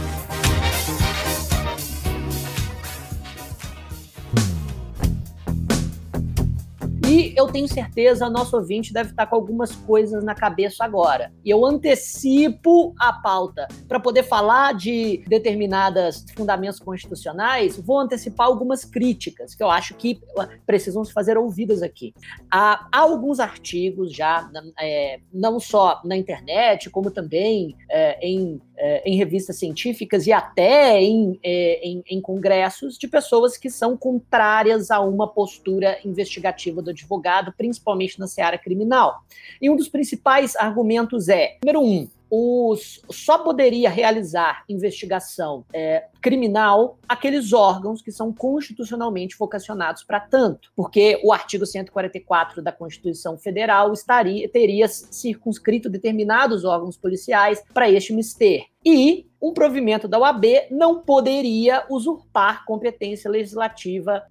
E eu tenho certeza, nosso ouvinte deve estar com algumas coisas na cabeça agora. E eu antecipo a pauta. Para poder falar de determinados fundamentos constitucionais, vou antecipar algumas críticas que eu acho que precisam se fazer ouvidas aqui. Há, há alguns artigos já, é, não só na internet, como também é, em é, em revistas científicas e até em, é, em, em, congressos de pessoas que são contrárias a uma postura investigativa do advogado, principalmente na seara criminal. E um dos principais argumentos é: número um, os, só poderia realizar investigação é, criminal aqueles órgãos que são constitucionalmente vocacionados para tanto, porque o artigo 144 da Constituição Federal estaria, teria circunscrito determinados órgãos policiais para este mister. E um provimento da OAB não poderia usurpar competência legislativa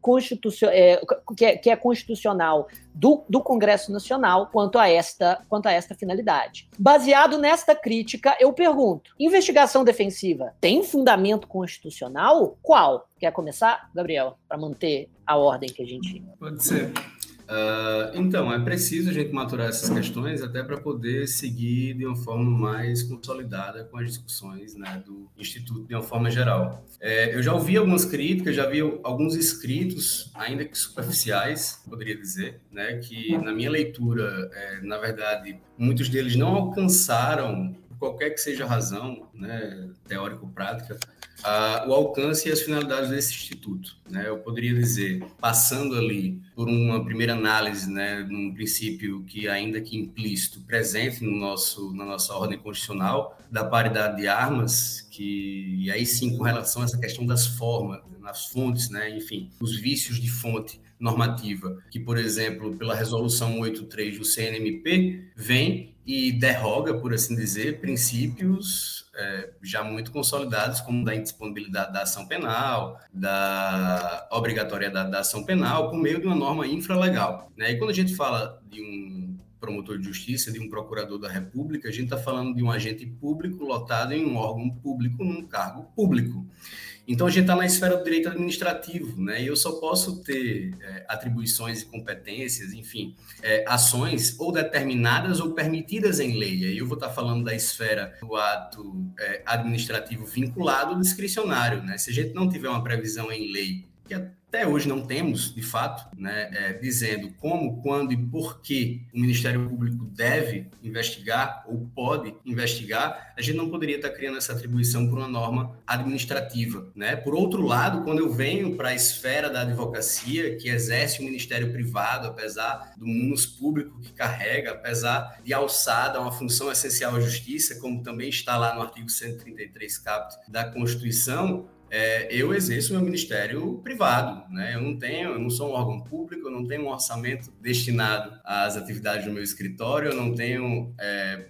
é, que, é, que, é, constitucional do, do, Congresso Nacional quanto a, esta, quanto a esta finalidade. Baseado nesta crítica, eu pergunto: investigação defensiva tem fundamento constitucional? Qual? Quer começar, Gabriel, para manter a ordem que a gente. Pode ser. Uh, então, é preciso a gente maturar essas questões até para poder seguir de uma forma mais consolidada com as discussões né, do Instituto de uma forma geral. É, eu já ouvi algumas críticas, já vi alguns escritos, ainda que superficiais, poderia dizer, né, que na minha leitura, é, na verdade, muitos deles não alcançaram, qualquer que seja a razão, né, teórico-prática, o alcance e as finalidades desse instituto. Né? Eu poderia dizer, passando ali por uma primeira análise, né, num princípio que ainda que implícito, presente no nosso, na nossa ordem constitucional, da paridade de armas, que e aí sim com relação a essa questão das formas, nas fontes, né, enfim, os vícios de fonte normativa, que, por exemplo, pela resolução 183 do CNMP, vem e derroga, por assim dizer, princípios é, já muito consolidados, como da indisponibilidade da ação penal, da obrigatoriedade da ação penal, por meio de uma norma infralegal. Né? E quando a gente fala de um promotor de justiça, de um procurador da República, a gente está falando de um agente público lotado em um órgão público, num cargo público. Então a gente está na esfera do direito administrativo, né? E eu só posso ter é, atribuições e competências, enfim, é, ações ou determinadas ou permitidas em lei. Aí eu vou estar tá falando da esfera do ato é, administrativo vinculado ou discricionário, né? Se a gente não tiver uma previsão em lei que até hoje não temos, de fato, né, é, dizendo como, quando e por que o Ministério Público deve investigar ou pode investigar, a gente não poderia estar criando essa atribuição por uma norma administrativa. Né? Por outro lado, quando eu venho para a esfera da advocacia, que exerce o Ministério Privado, apesar do munus público que carrega, apesar de alçada uma função essencial à justiça, como também está lá no artigo 133 caput da Constituição, é, eu exerço meu ministério privado, né? Eu não tenho, eu não sou um órgão público, eu não tenho um orçamento destinado às atividades do meu escritório, eu não tenho é,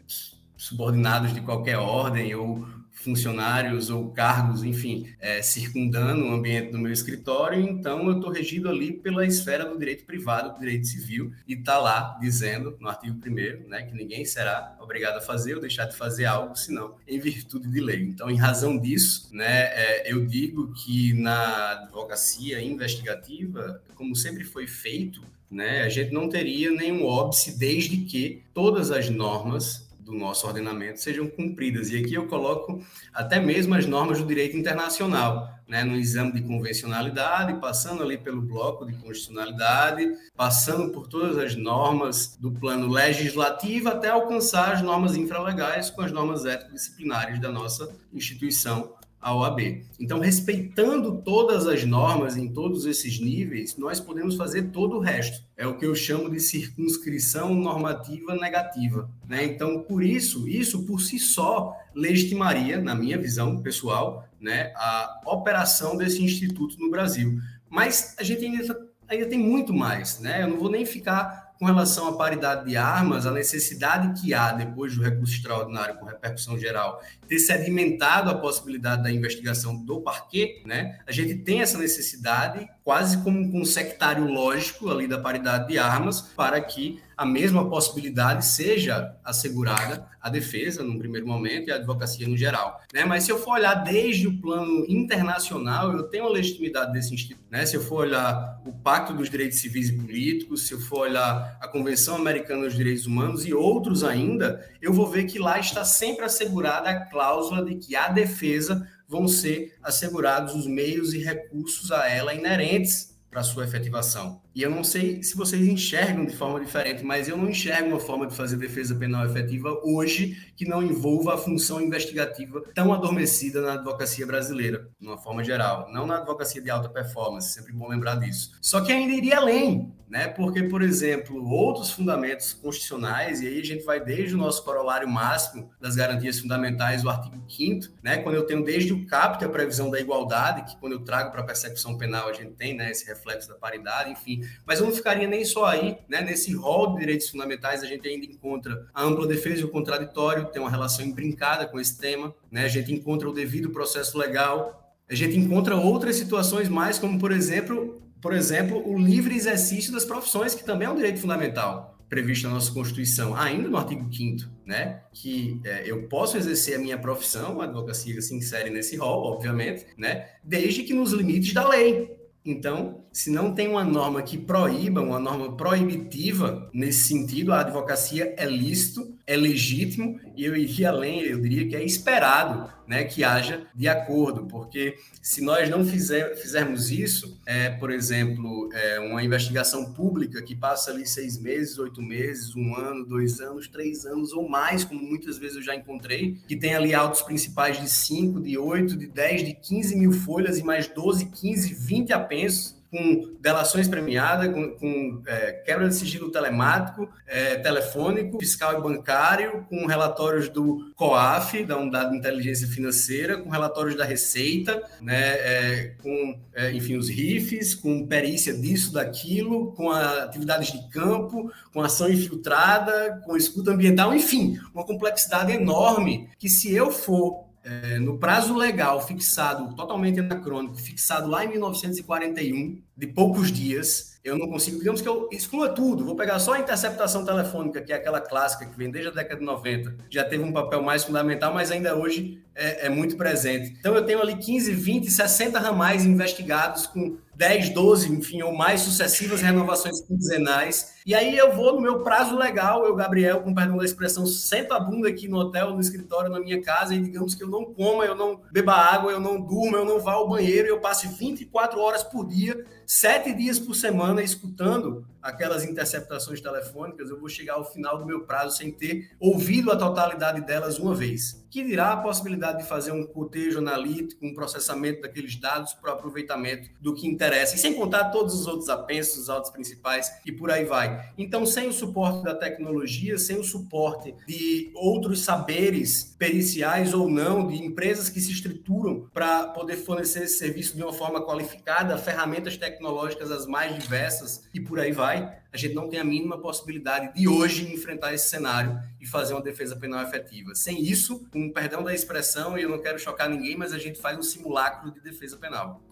subordinados de qualquer ordem ou funcionários ou cargos, enfim, é, circundando o ambiente do meu escritório, então eu estou regido ali pela esfera do direito privado, do direito civil, e está lá dizendo, no artigo 1 né, que ninguém será obrigado a fazer ou deixar de fazer algo, senão em virtude de lei. Então, em razão disso, né, é, eu digo que na advocacia investigativa, como sempre foi feito, né, a gente não teria nenhum óbice desde que todas as normas do nosso ordenamento sejam cumpridas. E aqui eu coloco até mesmo as normas do direito internacional, né, no exame de convencionalidade, passando ali pelo bloco de constitucionalidade, passando por todas as normas do plano legislativo até alcançar as normas infralegais com as normas ético-disciplinares da nossa instituição a OAB. Então, respeitando todas as normas em todos esses níveis, nós podemos fazer todo o resto. É o que eu chamo de circunscrição normativa negativa. Né? Então, por isso, isso por si só legitimaria, na minha visão pessoal, né, a operação desse instituto no Brasil. Mas a gente ainda, ainda tem muito mais. Né? Eu não vou nem ficar com relação à paridade de armas, a necessidade que há, depois do recurso extraordinário com repercussão geral, ter sedimentado a possibilidade da investigação do parquê, né? A gente tem essa necessidade, quase como um sectário lógico ali da paridade de armas, para que a mesma possibilidade seja assegurada à defesa, num primeiro momento, e à advocacia no geral. Né? Mas se eu for olhar desde o plano internacional, eu tenho a legitimidade desse instituto. Né? Se eu for olhar o Pacto dos Direitos Civis e Políticos, se eu for olhar a Convenção Americana dos Direitos Humanos e outros ainda, eu vou ver que lá está sempre assegurada a cláusula de que a defesa vão ser assegurados os meios e recursos a ela inerentes para sua efetivação. E eu não sei se vocês enxergam de forma diferente, mas eu não enxergo uma forma de fazer defesa penal efetiva hoje que não envolva a função investigativa tão adormecida na advocacia brasileira, de uma forma geral, não na advocacia de alta performance, sempre bom lembrar disso. Só que ainda iria além, né? Porque, por exemplo, outros fundamentos constitucionais, e aí a gente vai desde o nosso corolário máximo das garantias fundamentais, o artigo 5 né? Quando eu tenho desde o caput a previsão da igualdade, que quando eu trago para a persecução penal a gente tem, né, esse reflexo da paridade, enfim, mas eu não ficaria nem só aí, né? Nesse rol de direitos fundamentais, a gente ainda encontra a ampla defesa e o contraditório, tem uma relação imbrincada com esse tema, né? A gente encontra o devido processo legal, a gente encontra outras situações mais, como por exemplo, por exemplo, o livre exercício das profissões, que também é um direito fundamental previsto na nossa Constituição, ainda no artigo 5 né? Que é, eu posso exercer a minha profissão, a advocacia se insere nesse rol, obviamente, né? Desde que nos limites da lei. Então, se não tem uma norma que proíba, uma norma proibitiva nesse sentido, a advocacia é lícito, é legítimo e eu iria além, eu diria que é esperado né, que haja de acordo, porque se nós não fizer, fizermos isso, é, por exemplo, é, uma investigação pública que passa ali seis meses, oito meses, um ano, dois anos, três anos ou mais, como muitas vezes eu já encontrei, que tem ali autos principais de cinco, de oito, de dez, de quinze mil folhas e mais 12, 15, 20 apensos, com delações premiadas, com, com é, quebra de sigilo telemático, é, telefônico, fiscal e bancário, com relatórios do COAF, da Unidade de Inteligência Financeira, com relatórios da Receita, né, é, com, é, enfim, os RIFs, com perícia disso, daquilo, com atividades de campo, com ação infiltrada, com escuta ambiental, enfim, uma complexidade enorme que se eu for é, no prazo legal fixado, totalmente anacrônico, fixado lá em 1941, de poucos dias, eu não consigo, digamos que eu exclua tudo, vou pegar só a interceptação telefônica, que é aquela clássica que vem desde a década de 90, já teve um papel mais fundamental, mas ainda hoje é, é muito presente. Então eu tenho ali 15, 20, 60 ramais investigados com 10, 12, enfim, ou mais sucessivas renovações quinzenais. E aí eu vou no meu prazo legal, eu, Gabriel, com perdão da expressão, sento a bunda aqui no hotel, no escritório, na minha casa, e digamos que eu não coma, eu não beba água, eu não durmo, eu não vá ao banheiro, eu passe 24 horas por dia sete dias por semana escutando aquelas interceptações telefônicas, eu vou chegar ao final do meu prazo sem ter ouvido a totalidade delas uma vez. Que dirá a possibilidade de fazer um cotejo analítico, um processamento daqueles dados para o aproveitamento do que interessa, e sem contar todos os outros apensos, os autos principais e por aí vai. Então, sem o suporte da tecnologia, sem o suporte de outros saberes periciais ou não, de empresas que se estruturam para poder fornecer esse serviço de uma forma qualificada, ferramentas tecnológicas as mais diversas e por aí vai vai, a gente não tem a mínima possibilidade de hoje enfrentar esse cenário e fazer uma defesa penal efetiva. Sem isso, com perdão da expressão, e eu não quero chocar ninguém, mas a gente faz um simulacro de defesa penal.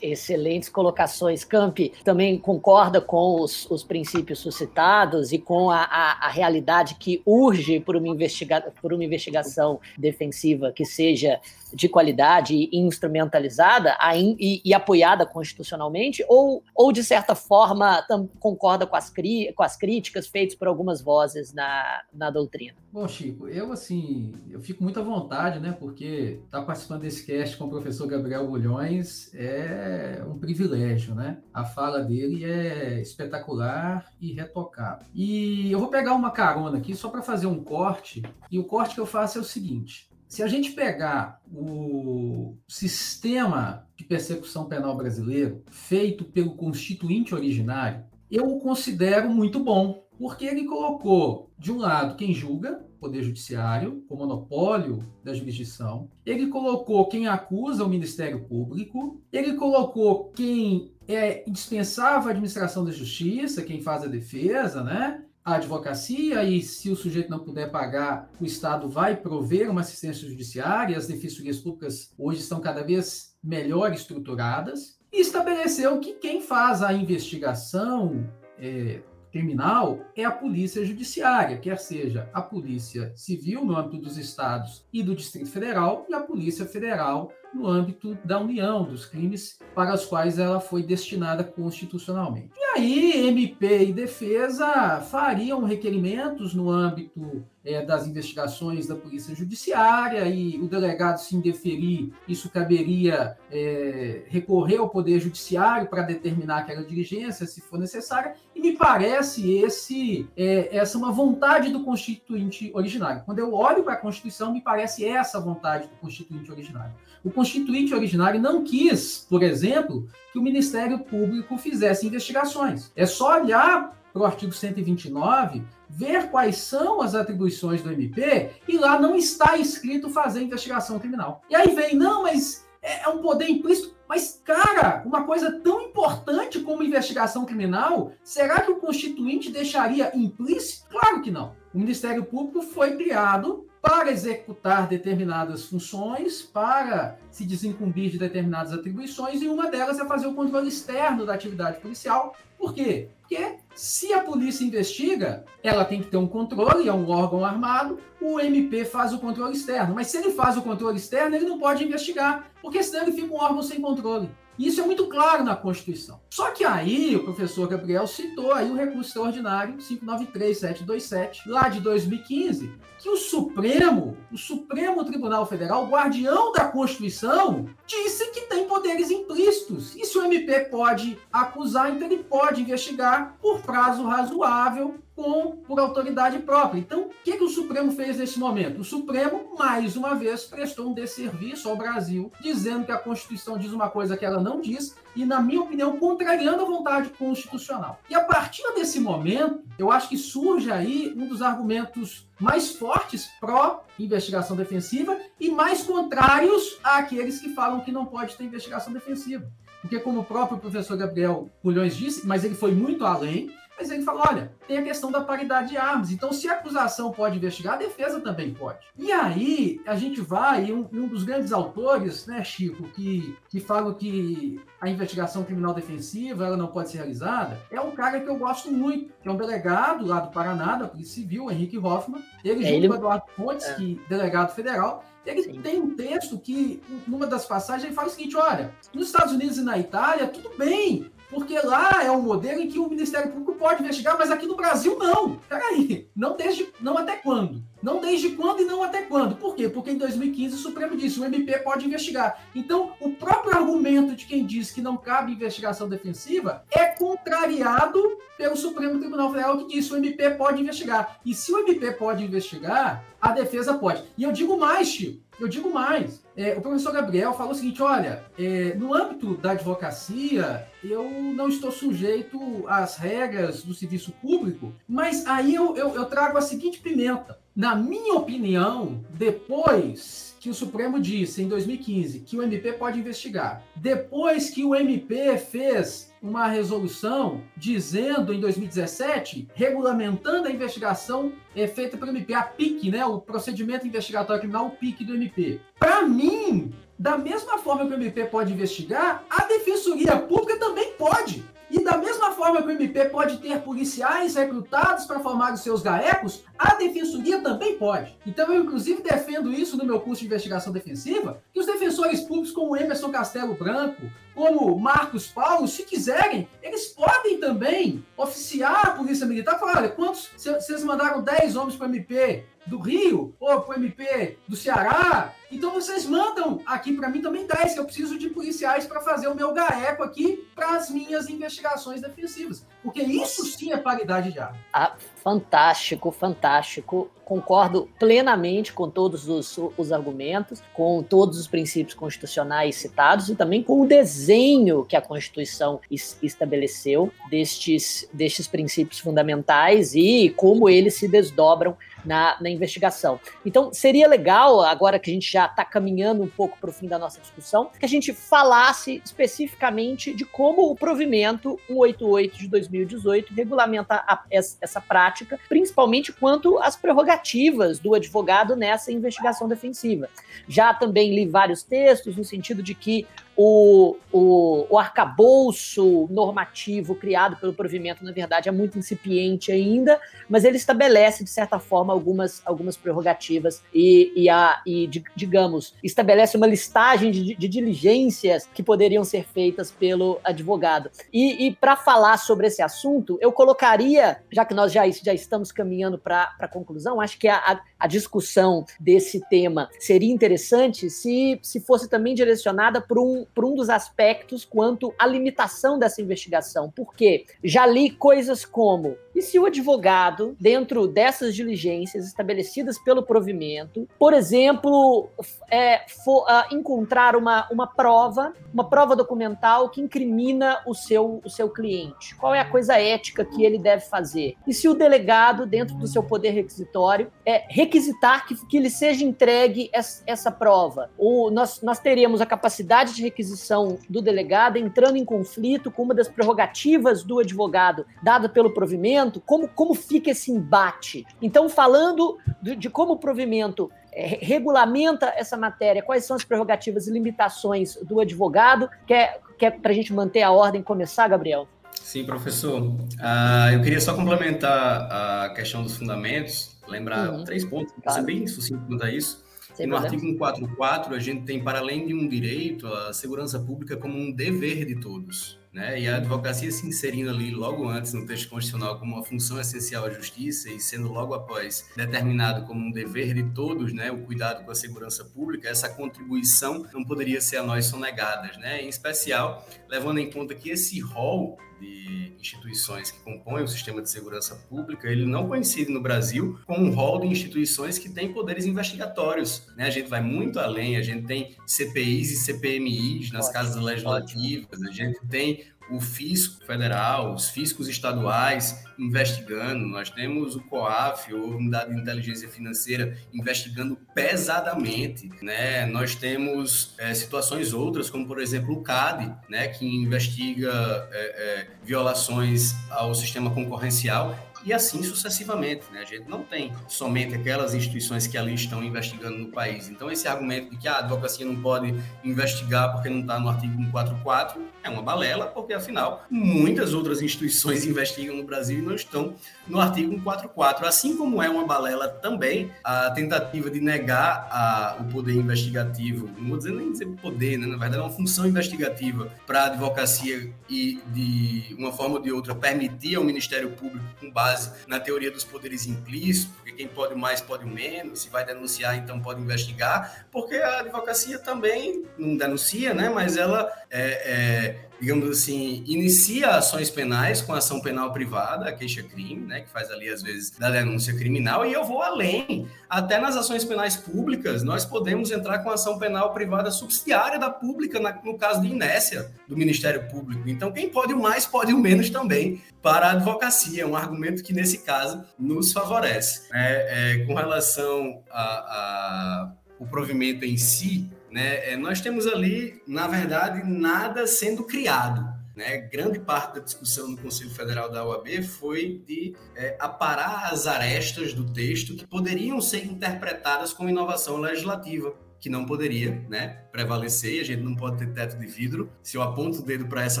Excelentes colocações. Campi também concorda com os, os princípios suscitados e com a, a, a, realidade que urge por uma, investiga por uma investigação defensiva que seja de qualidade e instrumentalizada e, e, apoiada constitucionalmente, ou, ou de certa forma concorda com as, com as críticas feitas por algumas vozes na, na doutrina? Bom, Chico, eu assim, eu fico muito à vontade, né? Porque estar tá participando desse cast com o professor Gabriel Bulhões é um privilégio, né? A fala dele é espetacular e retocável. E eu vou pegar uma carona aqui só para fazer um corte, e o corte que eu faço é o seguinte: se a gente pegar o sistema de persecução penal brasileiro feito pelo constituinte originário, eu o considero muito bom, porque ele colocou, de um lado, quem julga, Poder Judiciário, o monopólio da jurisdição, ele colocou quem acusa, o Ministério Público, ele colocou quem é indispensável à administração da justiça, quem faz a defesa, né? A advocacia e se o sujeito não puder pagar, o Estado vai prover uma assistência judiciária, as defensorias públicas hoje estão cada vez melhor estruturadas, e estabeleceu que quem faz a investigação é, criminal é a polícia judiciária, quer seja a polícia civil no âmbito dos estados e do Distrito Federal e a polícia federal no âmbito da União, dos crimes para os quais ela foi destinada constitucionalmente. E aí, MP e defesa fariam requerimentos no âmbito é, das investigações da Polícia Judiciária e o delegado se indeferir, isso caberia é, recorrer ao Poder Judiciário para determinar aquela diligência, se for necessária, e me parece esse é, essa uma vontade do Constituinte originário. Quando eu olho para a Constituição, me parece essa vontade do Constituinte originário. O Constituinte originário não quis, por exemplo, que o Ministério Público fizesse investigações. É só olhar para o artigo 129, ver quais são as atribuições do MP, e lá não está escrito fazer investigação criminal. E aí vem, não, mas é, é um poder implícito. Mas, cara, uma coisa tão importante como investigação criminal, será que o Constituinte deixaria implícito? Claro que não. O Ministério Público foi criado para executar determinadas funções, para se desincumbir de determinadas atribuições, e uma delas é fazer o controle externo da atividade policial. Por quê? Porque se a polícia investiga, ela tem que ter um controle, é um órgão armado, o MP faz o controle externo. Mas se ele faz o controle externo, ele não pode investigar, porque senão ele fica um órgão sem controle. E isso é muito claro na Constituição. Só que aí o professor Gabriel citou aí o recurso extraordinário 593727, lá de 2015, que o Supremo, o Supremo Tribunal Federal, guardião da Constituição, disse que tem poderes implícitos. E se o MP pode acusar, então ele pode investigar por prazo razoável com por autoridade própria. Então, o que, que o Supremo fez nesse momento? O Supremo, mais uma vez, prestou um desserviço ao Brasil, dizendo que a Constituição diz uma coisa que ela não diz, e, na minha opinião, contrariando a vontade constitucional. E a partir desse momento, eu acho que surge aí um dos argumentos mais fortes pró-investigação defensiva e mais contrários àqueles que falam que não pode ter investigação defensiva. Porque, como o próprio professor Gabriel Pulhões disse, mas ele foi muito além, mas ele fala: olha, tem a questão da paridade de armas. Então, se a acusação pode investigar, a defesa também pode. E aí, a gente vai, um, um dos grandes autores, né, Chico, que, que falam que a investigação criminal defensiva ela não pode ser realizada, é um cara que eu gosto muito, que é um delegado lá do Paraná, da Polícia Civil, Henrique Hoffman. Ele, é, junto ele... com Eduardo Fontes, é. que delegado federal, ele Sim. tem um texto que, numa das passagens, ele fala o seguinte: olha, nos Estados Unidos e na Itália, tudo bem, porque lá é um modelo em que o Ministério Público pode investigar, mas aqui no Brasil não. Peraí, não desde, não até quando? Não desde quando e não até quando. Por quê? Porque em 2015 o Supremo disse o MP pode investigar. Então, o próprio argumento de quem diz que não cabe investigação defensiva é contrariado pelo Supremo Tribunal Federal que disse o MP pode investigar. E se o MP pode investigar, a defesa pode. E eu digo mais, tio. Eu digo mais. É, o professor Gabriel falou o seguinte: olha, é, no âmbito da advocacia, eu não estou sujeito às regras do serviço público, mas aí eu, eu, eu trago a seguinte pimenta. Na minha opinião, depois que o Supremo disse em 2015 que o MP pode investigar, depois que o MP fez uma resolução dizendo em 2017, regulamentando a investigação é, feita pelo MP, a PIC, né, o procedimento investigatório criminal, o PIC do MP. Para mim, da mesma forma que o MP pode investigar, a Defensoria Pública também pode. E da mesma forma que o MP pode ter policiais recrutados para formar os seus GAECos, a defensoria também pode. Então, eu, inclusive, defendo isso no meu curso de investigação defensiva, que os defensores públicos, como Emerson Castelo Branco, como Marcos Paulo, se quiserem, eles podem também oficiar a Polícia Militar e falar: olha, quantos. Vocês mandaram 10 homens para o MP do Rio, ou para o MP do Ceará, então vocês mandam aqui para mim também 10, que eu preciso de policiais para fazer o meu gaeco aqui para as minhas investigações defensivas. Porque isso sim é paridade de arma. Ah, fantástico, fantástico. Concordo plenamente com todos os, os argumentos, com todos os princípios constitucionais citados e também com o desenho que a Constituição estabeleceu destes, destes princípios fundamentais e como eles se desdobram na, na investigação. Então, seria legal, agora que a gente já está caminhando um pouco para o fim da nossa discussão, que a gente falasse especificamente de como o provimento 188 de 2018 regulamenta a, essa prática, principalmente quanto às prerrogativas do advogado nessa investigação defensiva. Já também li vários textos no sentido de que o, o, o arcabouço normativo criado pelo provimento, na verdade, é muito incipiente ainda, mas ele estabelece, de certa forma, algumas, algumas prerrogativas e, e, a, e digamos, estabelece uma listagem de, de diligências que poderiam ser feitas pelo advogado. E, e para falar sobre esse assunto, eu colocaria, já que nós já, já estamos caminhando para a conclusão, acho que a, a, a discussão desse tema seria interessante se, se fosse também direcionada para um, por um dos aspectos quanto à limitação dessa investigação. Porque já li coisas como e se o advogado, dentro dessas diligências estabelecidas pelo provimento, por exemplo, é, for, uh, encontrar uma, uma prova, uma prova documental que incrimina o seu, o seu cliente? Qual é a coisa ética que ele deve fazer? E se o delegado, dentro do seu poder requisitório, é requisitar que, que lhe seja entregue essa, essa prova? Ou nós, nós teremos a capacidade de requisição do delegado entrando em conflito com uma das prerrogativas do advogado dada pelo provimento? Como, como fica esse embate. Então, falando de, de como o provimento é, regulamenta essa matéria, quais são as prerrogativas e limitações do advogado, quer, quer para a gente manter a ordem começar, Gabriel? Sim, professor. Uh, eu queria só complementar a questão dos fundamentos, lembrar uhum. três pontos, claro. ser bem sucinto quanto a isso. Sem no artigo 144, a gente tem, para além de um direito, a segurança pública como um dever de todos né? E a advocacia se inserindo ali logo antes no texto constitucional como uma função essencial à justiça e sendo logo após determinado como um dever de todos, né? O cuidado com a segurança pública, essa contribuição não poderia ser a nós sonegadas, né? Em especial, levando em conta que esse rol de instituições que compõem o sistema de segurança pública, ele não coincide no Brasil com um rol de instituições que têm poderes investigatórios. Né? A gente vai muito além, a gente tem CPIs e CPMIs nas ótimo, casas legislativas, a gente tem o fisco federal, os fiscos estaduais investigando, nós temos o COAF, ou Unidade de Inteligência Financeira, investigando pesadamente, né? Nós temos é, situações outras, como por exemplo o CAD, né, que investiga é, é, violações ao sistema concorrencial e assim sucessivamente. Né? A gente não tem somente aquelas instituições que ali estão investigando no país. Então, esse argumento de que a advocacia não pode investigar porque não está no artigo 144 é uma balela, porque afinal muitas outras instituições investigam no Brasil e não estão no artigo 144. Assim como é uma balela também a tentativa de negar a, o poder investigativo, não vou dizer nem dizer poder, né? na verdade é uma função investigativa para a advocacia e de uma forma ou de outra permitir ao Ministério Público com base na teoria dos poderes implícitos, porque quem pode mais pode menos, se vai denunciar, então pode investigar, porque a advocacia também não denuncia, né? Mas ela é, é, digamos assim, inicia ações penais com ação penal privada, a queixa-crime, né, que faz ali, às vezes, da denúncia criminal, e eu vou além. Até nas ações penais públicas, nós podemos entrar com ação penal privada subsidiária da pública, na, no caso de inércia do Ministério Público. Então, quem pode o mais, pode o menos também para a advocacia. É um argumento que, nesse caso, nos favorece. É, é, com relação a, a o provimento em si, né, é, nós temos ali, na verdade, nada sendo criado. Né? Grande parte da discussão no Conselho Federal da OAB foi de é, aparar as arestas do texto que poderiam ser interpretadas como inovação legislativa. Que não poderia né, prevalecer, e a gente não pode ter teto de vidro. Se eu aponto o dedo para essa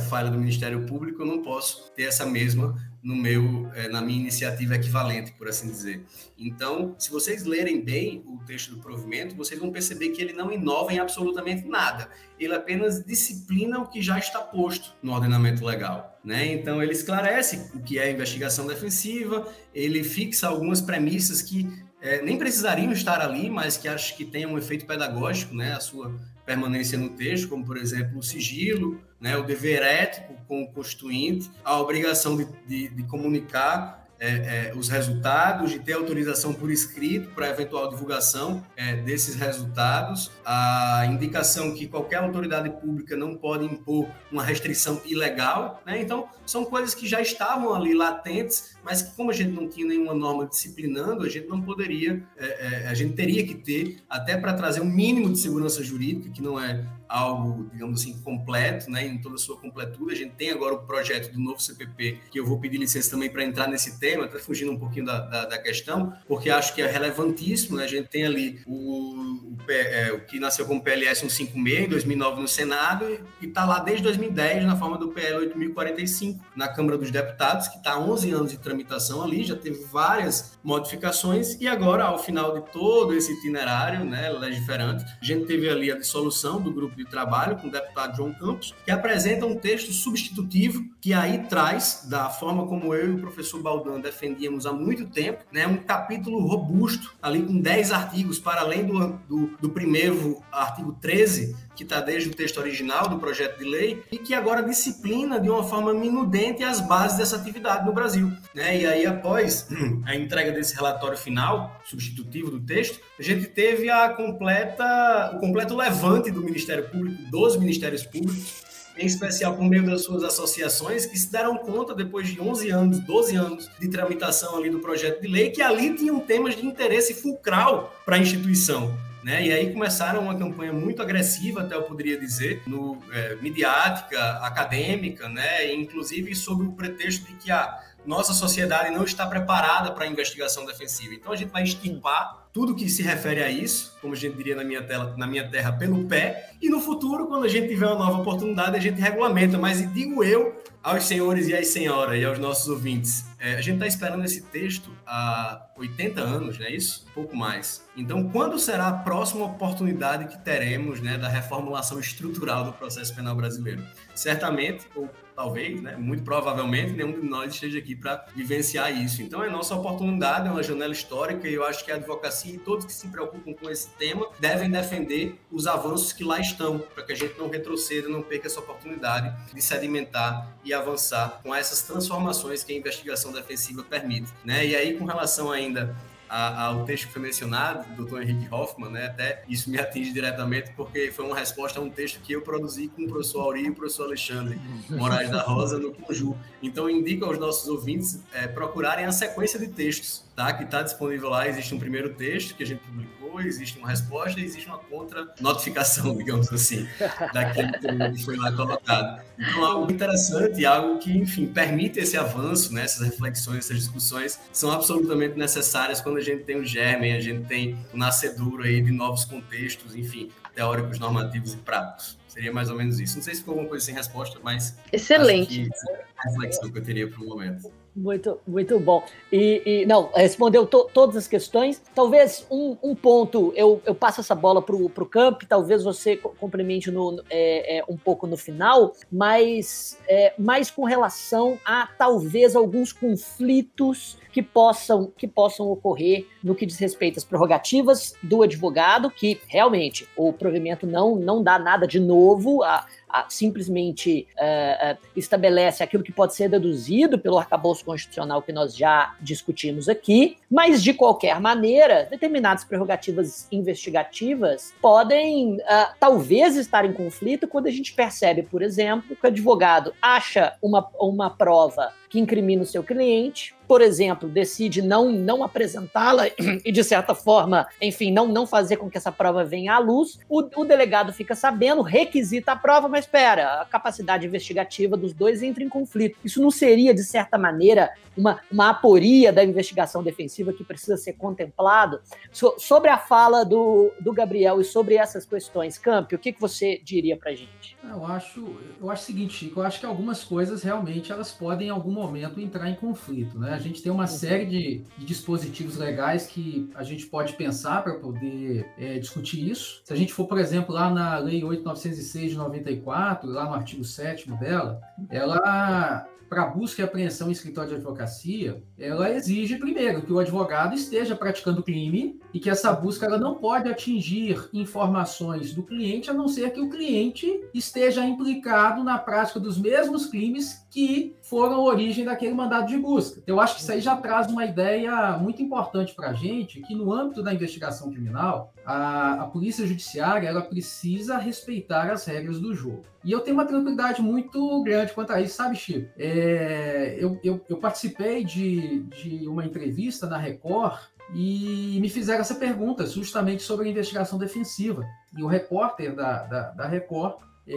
falha do Ministério Público, eu não posso ter essa mesma no meu, é, na minha iniciativa equivalente, por assim dizer. Então, se vocês lerem bem o texto do provimento, vocês vão perceber que ele não inova em absolutamente nada. Ele apenas disciplina o que já está posto no ordenamento legal. Né? Então, ele esclarece o que é investigação defensiva, ele fixa algumas premissas que é, nem precisariam estar ali, mas que acho que tem um efeito pedagógico, né, a sua permanência no texto, como por exemplo o sigilo, né, o dever ético com o constituinte, a obrigação de, de, de comunicar é, é, os resultados, de ter autorização por escrito para eventual divulgação é, desses resultados, a indicação que qualquer autoridade pública não pode impor uma restrição ilegal. Né? Então, são coisas que já estavam ali latentes, mas que, como a gente não tinha nenhuma norma disciplinando, a gente não poderia, é, é, a gente teria que ter, até para trazer um mínimo de segurança jurídica, que não é algo, digamos assim, completo, né, em toda a sua completude. A gente tem agora o projeto do novo CPP, que eu vou pedir licença também para entrar nesse tema, até fugindo um pouquinho da, da, da, questão, porque acho que é relevantíssimo. Né? A gente tem ali o, o, é, o que nasceu como PLS 156, em 2009 no Senado, e está lá desde 2010 na forma do PL 8045 na Câmara dos Deputados, que está há 11 anos de tramitação ali, já teve várias modificações, e agora, ao final de todo esse itinerário né, legiferante, a gente teve ali a dissolução do grupo de trabalho com o deputado João Campos, que apresenta um texto substitutivo que aí traz, da forma como eu e o professor Baldan defendíamos há muito tempo, né, um capítulo robusto, ali com 10 artigos, para além do, do, do primeiro artigo 13, que está desde o texto original do projeto de lei, e que agora disciplina de uma forma minudente as bases dessa atividade no Brasil. Né? E aí, após a entrega desse relatório final, substitutivo do texto, a gente teve a completa, o completo levante do Ministério Público, dos Ministérios Públicos, em especial por meio das suas associações, que se deram conta, depois de 11 anos, 12 anos de tramitação ali do projeto de lei, que ali tinham temas de interesse fulcral para a instituição. Né? E aí começaram uma campanha muito agressiva, até eu poderia dizer, no, é, midiática, acadêmica, né? inclusive sob o pretexto de que a nossa sociedade não está preparada para a investigação defensiva. Então a gente vai extirpar tudo que se refere a isso, como a gente diria na minha, tela, na minha terra, pelo pé, e no futuro, quando a gente tiver uma nova oportunidade, a gente regulamenta. Mas digo eu aos senhores e às senhoras e aos nossos ouvintes, é, a gente está esperando esse texto há 80 anos, não é isso? Um pouco mais. Então, quando será a próxima oportunidade que teremos né, da reformulação estrutural do processo penal brasileiro? Certamente, ou talvez, né, muito provavelmente, nenhum de nós esteja aqui para vivenciar isso. Então, é nossa oportunidade, é uma janela histórica, e eu acho que a advocacia e todos que se preocupam com esse tema devem defender os avanços que lá estão, para que a gente não retroceda, não perca essa oportunidade de sedimentar e avançar com essas transformações que a investigação defensiva permite. Né? E aí, com relação ainda ao texto que foi mencionado, do Dr. Henrique Hoffman, né? Até isso me atinge diretamente, porque foi uma resposta a um texto que eu produzi com o professor Auri e o professor Alexandre Moraes da Rosa no Conju. Então, indico aos nossos ouvintes é, procurarem a sequência de textos, tá? Que está disponível lá. Existe um primeiro texto que a gente publicou, existe uma resposta e existe uma contra-notificação, digamos assim, daquilo que foi lá colocado. Então, algo interessante, algo que, enfim, permite esse avanço, né? Essas reflexões, essas discussões são absolutamente necessárias quando a gente tem o germen, a gente tem o nascedouro aí de novos contextos, enfim, teóricos, normativos e práticos. Seria mais ou menos isso. Não sei se ficou alguma coisa sem resposta, mas. Excelente. a reflexão que eu teria para o momento. Muito, muito bom. E, e não, respondeu to, todas as questões. Talvez um, um ponto, eu, eu passo essa bola para o Camp, talvez você complemente no, é, é, um pouco no final, mas é, mais com relação a talvez alguns conflitos que possam, que possam ocorrer no que diz respeito às prerrogativas do advogado, que realmente o provimento não, não dá nada de novo, a, a, simplesmente uh, uh, estabelece aquilo que pode ser deduzido pelo arcabouço constitucional que nós já discutimos aqui, mas de qualquer maneira, determinadas prerrogativas investigativas podem uh, talvez estar em conflito quando a gente percebe, por exemplo, que o advogado acha uma, uma prova que incrimina o seu cliente, por exemplo, decide não, não apresentá-la e, de certa forma, enfim, não, não fazer com que essa prova venha à luz, o, o delegado fica sabendo, requisita a prova, mas espera, a capacidade investigativa dos dois entra em conflito. Isso não seria, de certa maneira, uma, uma aporia da investigação defensiva que precisa ser contemplado? So, sobre a fala do, do Gabriel e sobre essas questões, Camp, o que, que você diria para gente? Eu acho, eu acho o seguinte, Chico, eu acho que algumas coisas realmente elas podem em algum momento entrar em conflito, né? A gente tem uma série de, de dispositivos legais que a gente pode pensar para poder é, discutir isso. Se a gente for, por exemplo, lá na Lei 8906 de 94, lá no artigo 7 dela, ela para busca e apreensão em escritório de advocacia, ela exige, primeiro, que o advogado esteja praticando crime e que essa busca ela não pode atingir informações do cliente, a não ser que o cliente esteja implicado na prática dos mesmos crimes que foram a origem daquele mandado de busca. Eu acho que isso aí já traz uma ideia muito importante para a gente, que no âmbito da investigação criminal, a, a polícia judiciária ela precisa respeitar as regras do jogo. E eu tenho uma tranquilidade muito grande quanto a isso, sabe, Chico? É, eu, eu, eu, participei de, de uma entrevista na Record e me fizeram essa pergunta justamente sobre a investigação defensiva. E o repórter da, da, da Record,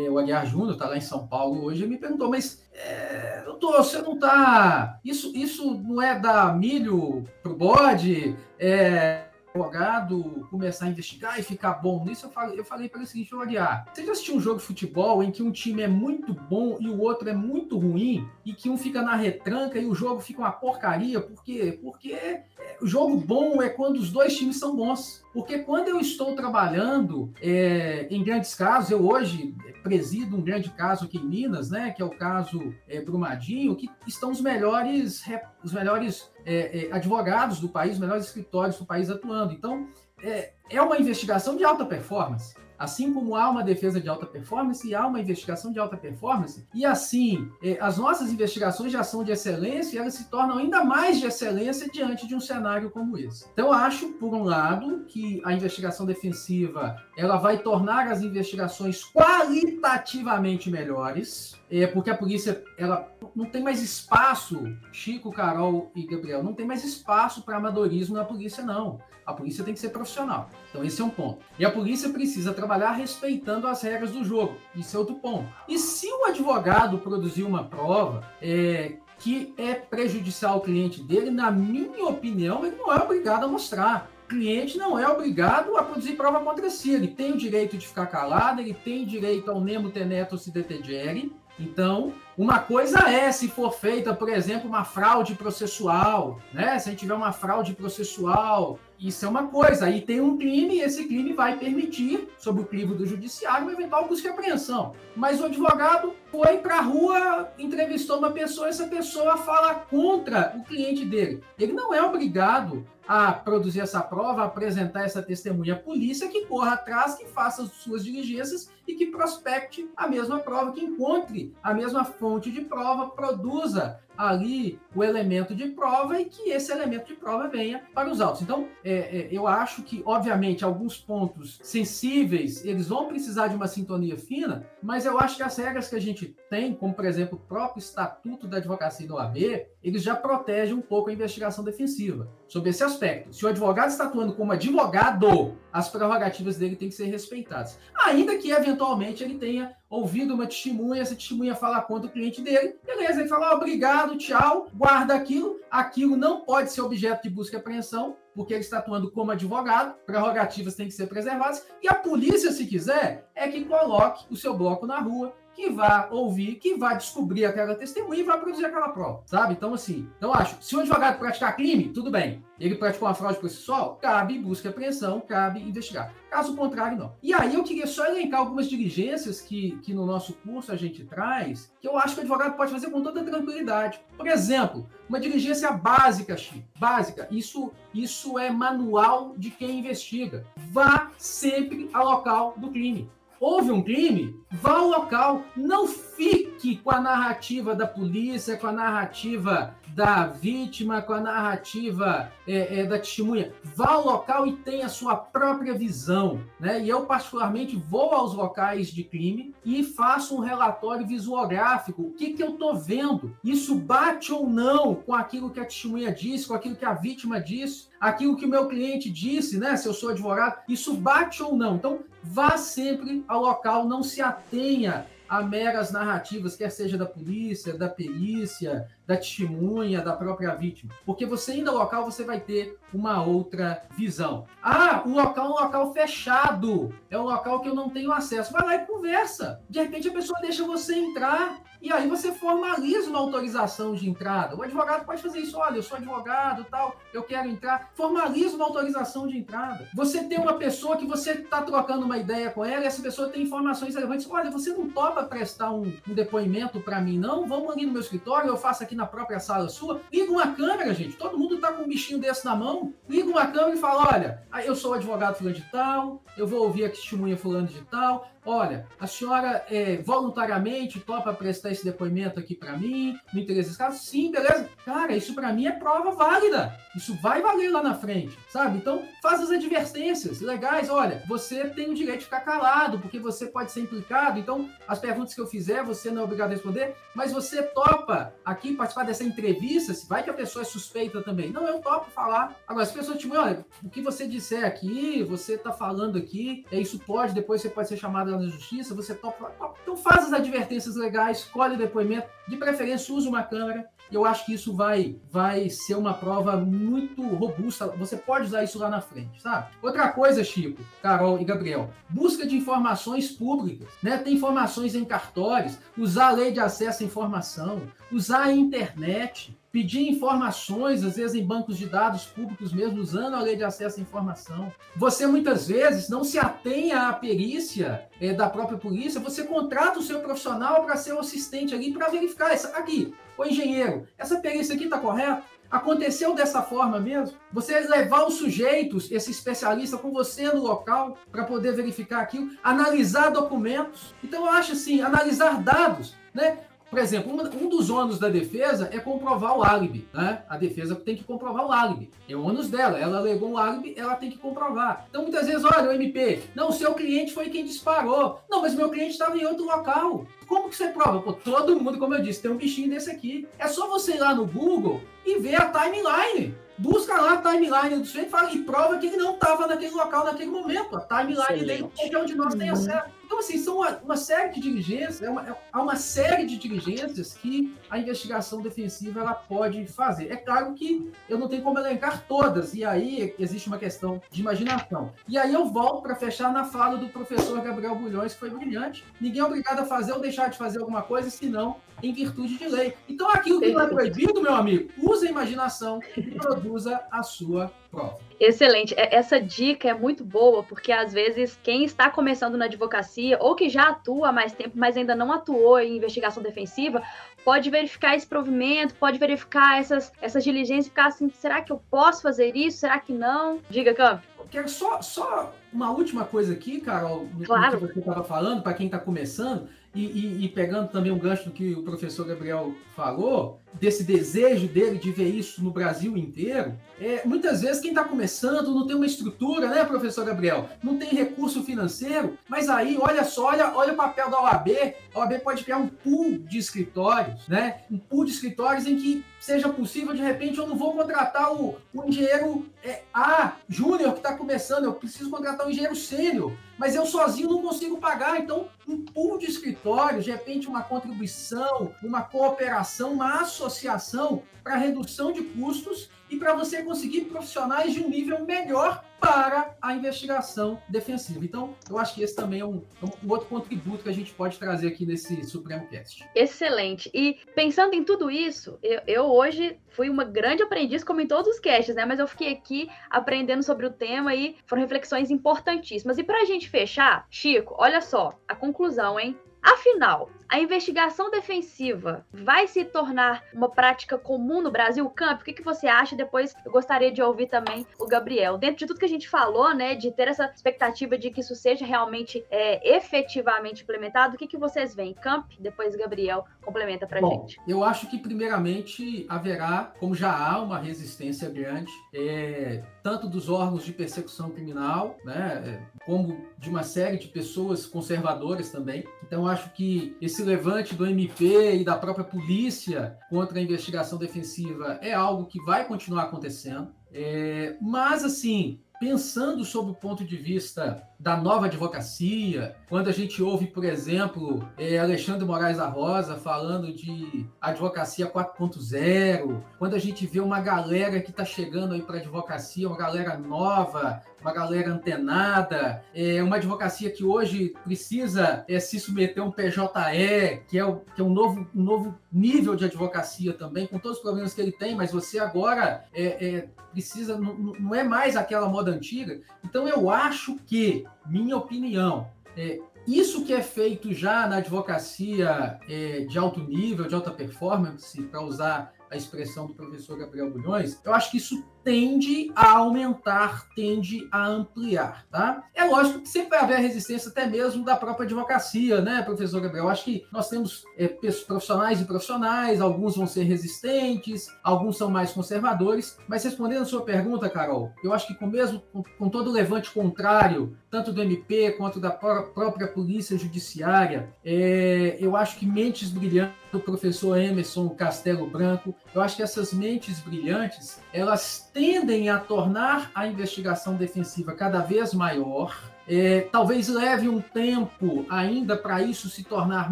o Aguiar Júnior, está lá em São Paulo hoje, me perguntou, mas, é, doutor, você não está... Isso, isso não é dar milho pro bode? É advogado começar a investigar e ficar bom nisso, eu falei, eu falei para ele o seguinte, olha, você já assistiu um jogo de futebol em que um time é muito bom e o outro é muito ruim, e que um fica na retranca e o jogo fica uma porcaria, por quê? Porque é, o jogo bom é quando os dois times são bons. Porque quando eu estou trabalhando é, em grandes casos, eu hoje presido um grande caso aqui em Minas, né, que é o caso é, Brumadinho, que estão os melhores, os melhores é, advogados do país, os melhores escritórios do país atuando. Então, é, é uma investigação de alta performance. Assim como há uma defesa de alta performance há uma investigação de alta performance, e assim, é, as nossas investigações já são de excelência e elas se tornam ainda mais de excelência diante de um cenário como esse. Então, acho, por um lado, que a investigação defensiva ela vai tornar as investigações qualitativamente melhores, é, porque a polícia ela não tem mais espaço, Chico, Carol e Gabriel, não tem mais espaço para amadorismo na polícia, não. A polícia tem que ser profissional. Então, esse é um ponto. E a polícia precisa trabalhar respeitando as regras do jogo. Isso é outro ponto. E se o advogado produzir uma prova é, que é prejudicial ao cliente dele, na minha opinião, ele não é obrigado a mostrar cliente não é obrigado a produzir prova contra si. Ele tem o direito de ficar calado, ele tem direito ao nemo teneto se detegere, então, uma coisa é se for feita, por exemplo, uma fraude processual, né? Se a gente tiver uma fraude processual, isso é uma coisa. Aí tem um crime e esse crime vai permitir, sob o crivo do judiciário, uma eventual busca e apreensão. Mas o advogado foi para a rua, entrevistou uma pessoa, essa pessoa fala contra o cliente dele. Ele não é obrigado a produzir essa prova, a apresentar essa testemunha à polícia que corra atrás, que faça as suas diligências e que prospecte a mesma prova, que encontre a mesma fonte de prova, produza ali o elemento de prova e que esse elemento de prova venha para os autos. Então, é, é, eu acho que, obviamente, alguns pontos sensíveis, eles vão precisar de uma sintonia fina, mas eu acho que as regras que a gente tem, como, por exemplo, o próprio Estatuto da Advocacia do OAB, eles já protegem um pouco a investigação defensiva sobre esse aspecto. Se o advogado está atuando como advogado, as prerrogativas dele têm que ser respeitadas. Ainda que, eventualmente, ele tenha ouvido uma testemunha, essa testemunha fala contra o cliente dele, beleza, ele fala, obrigado, tchau, guarda aquilo, aquilo não pode ser objeto de busca e apreensão, porque ele está atuando como advogado, prerrogativas têm que ser preservadas, e a polícia, se quiser, é que coloque o seu bloco na rua, que vai ouvir, que vai descobrir aquela testemunha e vai produzir aquela prova, sabe? Então, assim, então acho, se o advogado praticar crime, tudo bem. Ele praticou uma fraude processual, cabe busca e apreensão, cabe investigar. Caso contrário, não. E aí eu queria só elencar algumas diligências que, que no nosso curso a gente traz, que eu acho que o advogado pode fazer com toda tranquilidade. Por exemplo, uma diligência básica, Chico, básica. Isso, isso é manual de quem investiga. Vá sempre ao local do crime houve um crime, vá ao local, não fique com a narrativa da polícia, com a narrativa da vítima, com a narrativa é, é, da testemunha. Vá ao local e tenha a sua própria visão. Né? E eu, particularmente, vou aos locais de crime e faço um relatório visuográfico. O que, que eu estou vendo? Isso bate ou não com aquilo que a testemunha disse, com aquilo que a vítima disse, aquilo que o meu cliente disse, né? Se eu sou advogado, isso bate ou não? Então, vá sempre ao local, não se atenha a meras narrativas, quer seja da polícia, da perícia, da testemunha, da própria vítima. Porque você indo ao local, você vai ter uma outra visão. Ah, o local é um local fechado. É um local que eu não tenho acesso. Vai lá e conversa. De repente a pessoa deixa você entrar e aí você formaliza uma autorização de entrada. O advogado pode fazer isso. Olha, eu sou advogado, tal, eu quero entrar. Formaliza uma autorização de entrada. Você tem uma pessoa que você está trocando uma ideia com ela e essa pessoa tem informações relevantes. Olha, você não topa prestar um, um depoimento para mim, não? Vamos ali no meu escritório, eu faço aqui na própria sala sua. Liga uma câmera, gente. Todo mundo está com um bichinho desse na mão. Liga uma câmera e fala: olha, eu sou o advogado fulano de tal, eu vou ouvir a testemunha fulano de tal, Olha, a senhora é, voluntariamente topa prestar esse depoimento aqui para mim, no interesse desse caso? Sim, beleza. Cara, isso para mim é prova válida. Isso vai valer lá na frente, sabe? Então, faz as advertências legais. Olha, você tem o direito de ficar calado, porque você pode ser implicado. Então, as perguntas que eu fizer, você não é obrigado a responder, mas você topa aqui participar dessa entrevista, se vai que a pessoa é suspeita também. Não, eu topo falar. Agora, se a pessoa te olha, o que você disser aqui, você tá falando aqui, é isso pode, depois você pode ser chamado na justiça, você topa, topa. Então faz as advertências legais, escolhe o depoimento, de preferência use uma câmera. Eu acho que isso vai, vai ser uma prova muito robusta. Você pode usar isso lá na frente, sabe? Outra coisa, Chico, Carol e Gabriel, busca de informações públicas, né? Tem informações em cartórios, usar a lei de acesso à informação, usar a internet, pedir informações, às vezes em bancos de dados públicos mesmo, usando a lei de acesso à informação. Você muitas vezes não se atenha à perícia é, da própria polícia, você contrata o seu profissional para ser o assistente ali para verificar. Essa, aqui, o engenheiro, essa perícia aqui está correta? Aconteceu dessa forma mesmo? Você levar os sujeitos, esse especialista, com você no local para poder verificar aquilo, analisar documentos. Então, eu acho assim, analisar dados. Né? Por exemplo, um, dos ônus da defesa é comprovar o álibi. Né? A defesa tem que comprovar o álibi. É o ônus dela. Ela alegou o álibi, ela tem que comprovar. Então, muitas vezes, olha, o MP, não, o seu cliente foi quem disparou. Não, mas meu cliente estava em outro local. Como que você prova? Pô, todo mundo, como eu disse, tem um bichinho desse aqui. É só você ir lá no Google e ver a timeline. Busca lá a timeline do sujeito e prova que ele não estava naquele local naquele momento. A timeline Excelente. dele é onde nós tem uhum. acesso. Então, assim, são uma, uma série de diligências, é uma, é, há uma série de diligências que a investigação defensiva ela pode fazer. É claro que eu não tenho como elencar todas, e aí existe uma questão de imaginação. E aí eu volto para fechar na fala do professor Gabriel Bulhões, que foi brilhante. Ninguém é obrigado a fazer ou deixar de fazer alguma coisa, senão em virtude de lei. Então, aquilo que não é proibido, meu amigo, use a imaginação e produza a sua prova. Excelente. É, essa dica é muito boa, porque às vezes quem está começando na advocacia ou que já atua há mais tempo, mas ainda não atuou em investigação defensiva, pode verificar esse provimento, pode verificar essas, essas diligências e ficar assim: será que eu posso fazer isso? Será que não? Diga, Camp. Quero só, só uma última coisa aqui, Carol, claro. que você estava falando, para quem está começando, e, e, e, pegando também um gancho do que o professor Gabriel falou, desse desejo dele de ver isso no Brasil inteiro, é, muitas vezes quem está começando não tem uma estrutura, né, professor Gabriel? Não tem recurso financeiro, mas aí, olha só, olha, olha o papel da OAB. A OAB pode criar um pool de escritórios, né? Um pool de escritórios em que seja possível, de repente, eu não vou contratar o, o engenheiro é, A, júnior, que está começando, eu preciso contratar um engenheiro sênior, mas eu sozinho não consigo pagar. Então, um pool de escritórios, de repente, uma contribuição, uma cooperação, uma associação para redução de custos e para você conseguir profissionais de um nível melhor para a investigação defensiva. Então, eu acho que esse também é um, é um, outro contributo que a gente pode trazer aqui nesse Supremo Cast. Excelente. E pensando em tudo isso, eu, eu hoje fui uma grande aprendiz, como em todos os casts, né? Mas eu fiquei aqui aprendendo sobre o tema e foram reflexões importantíssimas. E para a gente fechar, Chico, olha só, a conclusão, hein? Afinal, a investigação defensiva vai se tornar uma prática comum no Brasil? Camp, o que, que você acha? Depois eu gostaria de ouvir também o Gabriel. Dentro de tudo que a gente falou, né, de ter essa expectativa de que isso seja realmente é, efetivamente implementado, o que, que vocês veem? Camp, depois Gabriel complementa para gente. Eu acho que, primeiramente, haverá, como já há, uma resistência grande, é, tanto dos órgãos de persecução criminal, né, como de uma série de pessoas conservadoras também. Então, acho que esse levante do MP e da própria polícia contra a investigação defensiva é algo que vai continuar acontecendo. É, mas, assim, pensando sob o ponto de vista da nova advocacia, quando a gente ouve, por exemplo, é, Alexandre Moraes da Rosa falando de advocacia 4.0, quando a gente vê uma galera que está chegando aí para a advocacia, uma galera nova, uma galera antenada, é, uma advocacia que hoje precisa é, se submeter a um PJE, que é, o, que é um, novo, um novo nível de advocacia também, com todos os problemas que ele tem, mas você agora é, é precisa, não, não é mais aquela moda antiga. Então eu acho que minha opinião. É, isso que é feito já na advocacia é, de alto nível, de alta performance, para usar a expressão do professor Gabriel Bulhões, eu acho que isso tende a aumentar, tende a ampliar, tá? É lógico que sempre vai haver resistência até mesmo da própria advocacia, né, professor Gabriel? Eu acho que nós temos é, profissionais e profissionais, alguns vão ser resistentes, alguns são mais conservadores, mas respondendo a sua pergunta, Carol, eu acho que com mesmo com, com todo o levante contrário, tanto do MP quanto da própria polícia judiciária, é, eu acho que mentes brilhantes do professor Emerson Castelo Branco, eu acho que essas mentes brilhantes, elas tendem a tornar a investigação defensiva cada vez maior. É, talvez leve um tempo ainda para isso se tornar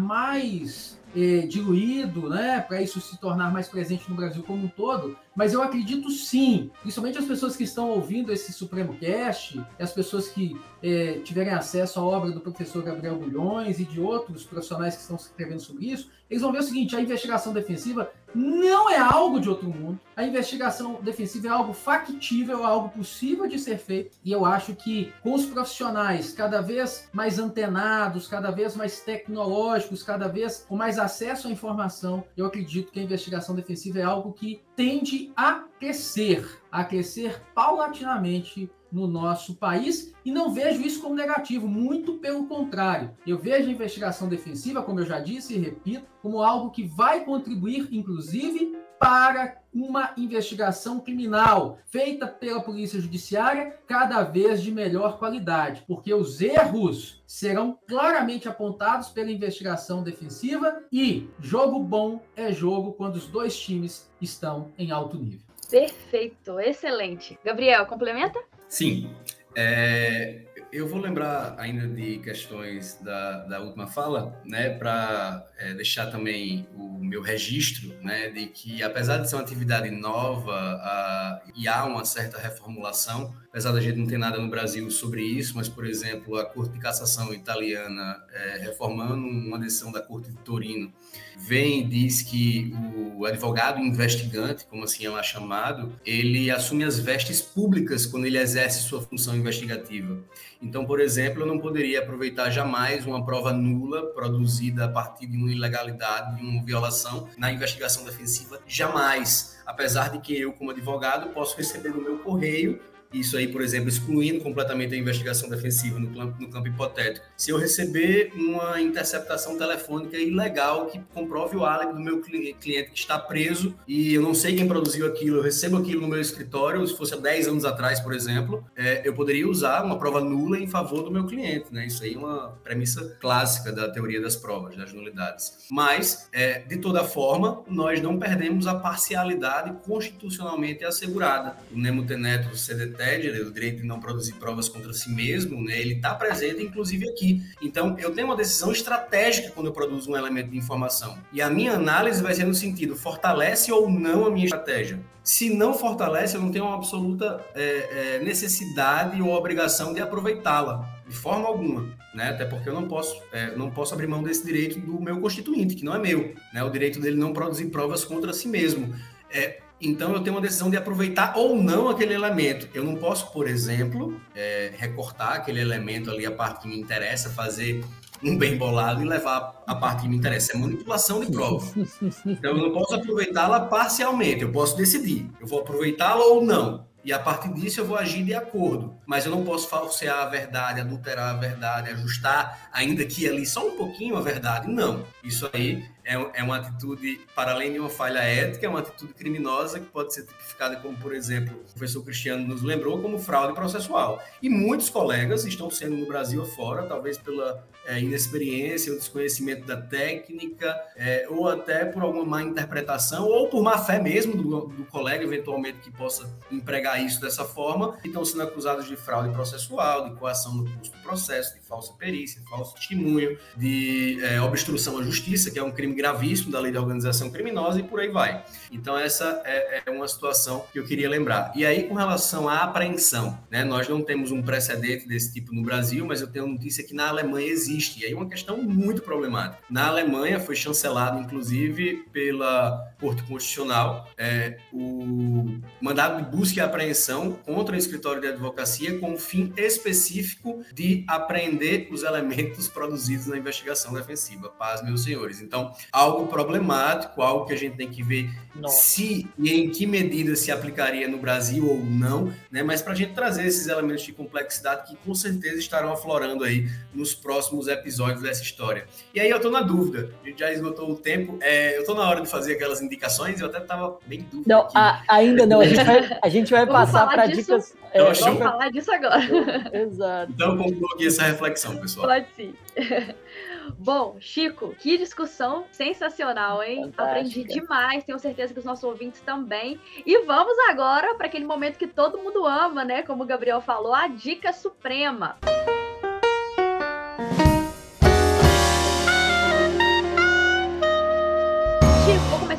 mais é, diluído, né, para isso se tornar mais presente no Brasil como um todo, mas eu acredito sim, principalmente as pessoas que estão ouvindo esse Supremo Cast, as pessoas que é, tiverem acesso à obra do professor Gabriel Bulhões e de outros profissionais que estão escrevendo sobre isso, eles vão ver o seguinte: a investigação defensiva não é algo de outro mundo. A investigação defensiva é algo factível, é algo possível de ser feito. E eu acho que com os profissionais cada vez mais antenados, cada vez mais tecnológicos, cada vez com mais acesso à informação, eu acredito que a investigação defensiva é algo que tende a crescer, a crescer paulatinamente no nosso país e não vejo isso como negativo, muito pelo contrário. Eu vejo a investigação defensiva, como eu já disse e repito, como algo que vai contribuir, inclusive, para uma investigação criminal feita pela Polícia Judiciária cada vez de melhor qualidade, porque os erros serão claramente apontados pela investigação defensiva e jogo bom é jogo quando os dois times estão em alto nível. Perfeito, excelente. Gabriel, complementa? Sim. É, eu vou lembrar ainda de questões da, da última fala, né, para é, deixar também o meu registro, né, de que apesar de ser uma atividade nova a, e há uma certa reformulação, apesar da gente não ter nada no Brasil sobre isso, mas, por exemplo, a Corte de Cassação italiana, é, reformando uma decisão da Corte de Torino, vem e diz que o advogado investigante, como assim é chamado, ele assume as vestes públicas quando ele exerce sua função investigativa. Então, por exemplo, eu não poderia aproveitar jamais uma prova nula produzida a partir de uma ilegalidade, de uma violação na investigação defensiva, jamais. Apesar de que eu, como advogado, posso receber no meu correio isso aí, por exemplo, excluindo completamente a investigação defensiva no campo, no campo hipotético. Se eu receber uma interceptação telefônica ilegal que comprove o álibi do meu cliente que está preso e eu não sei quem produziu aquilo, eu recebo aquilo no meu escritório, se fosse há 10 anos atrás, por exemplo, é, eu poderia usar uma prova nula em favor do meu cliente, né? Isso aí é uma premissa clássica da teoria das provas, das nulidades. Mas, é, de toda forma, nós não perdemos a parcialidade constitucionalmente assegurada. O Nemo Teneto CDT o direito de não produzir provas contra si mesmo, né, ele está presente, inclusive, aqui. Então, eu tenho uma decisão estratégica quando eu produzo um elemento de informação. E a minha análise vai ser no sentido, fortalece ou não a minha estratégia. Se não fortalece, eu não tenho uma absoluta é, é, necessidade ou obrigação de aproveitá-la, de forma alguma. Né? Até porque eu não posso, é, não posso abrir mão desse direito do meu constituinte, que não é meu. Né? O direito dele não produzir provas contra si mesmo. É, então eu tenho uma decisão de aproveitar ou não aquele elemento. Eu não posso, por exemplo, é, recortar aquele elemento ali, a parte que me interessa, fazer um bem bolado e levar a parte que me interessa. É manipulação de prova. Então, eu não posso aproveitá-la parcialmente. Eu posso decidir. Eu vou aproveitá-la ou não. E a partir disso eu vou agir de acordo. Mas eu não posso falsear a verdade, adulterar a verdade, ajustar, ainda que ali só um pouquinho a verdade. Não. Isso aí é, é uma atitude, para além de uma falha ética, é uma atitude criminosa que pode ser tipificada como, por exemplo, o professor Cristiano nos lembrou, como fraude processual. E muitos colegas estão sendo no Brasil afora, talvez pela é, inexperiência, o desconhecimento da técnica, é, ou até por alguma má interpretação, ou por má fé mesmo do, do colega, eventualmente, que possa empregar isso dessa forma, e estão sendo acusados de fraude processual, de coação no custo do processo, de falsa perícia, falso testemunho, de é, obstrução à justiça, que é um crime gravíssimo da lei de organização criminosa e por aí vai. Então, essa é, é, uma situação que eu queria lembrar. E aí, com relação à apreensão, né, nós não temos um precedente desse tipo no Brasil, mas eu tenho notícia que na Alemanha existe. E aí, uma questão muito problemática. Na Alemanha, foi chancelado, inclusive, pela Corte Constitucional, é, o mandado de busca e apreensão contra o escritório de advocacia com o fim específico de apreender os elementos produzidos na investigação defensiva. Paz, meus senhores. Então, algo problemático, algo que a gente tem que ver Nossa. se e em que medida se aplicaria no Brasil ou não, né? Mas para a gente trazer esses elementos de complexidade que com certeza estarão aflorando aí nos próximos episódios dessa história. E aí eu estou na dúvida, a gente já esgotou o tempo, é, eu estou na hora de fazer aquelas indicações, eu até estava bem dúvida. Não, a, ainda não, a gente vai, a gente vai passar para dicas. É, vamos falar disso agora. Exato. Então concluo aqui essa reflexão, pessoal. Pode sim. Bom, Chico, que discussão sensacional, hein? Fantástica. Aprendi demais, tenho certeza que os nossos ouvintes também. E vamos agora para aquele momento que todo mundo ama, né? Como o Gabriel falou, a dica suprema.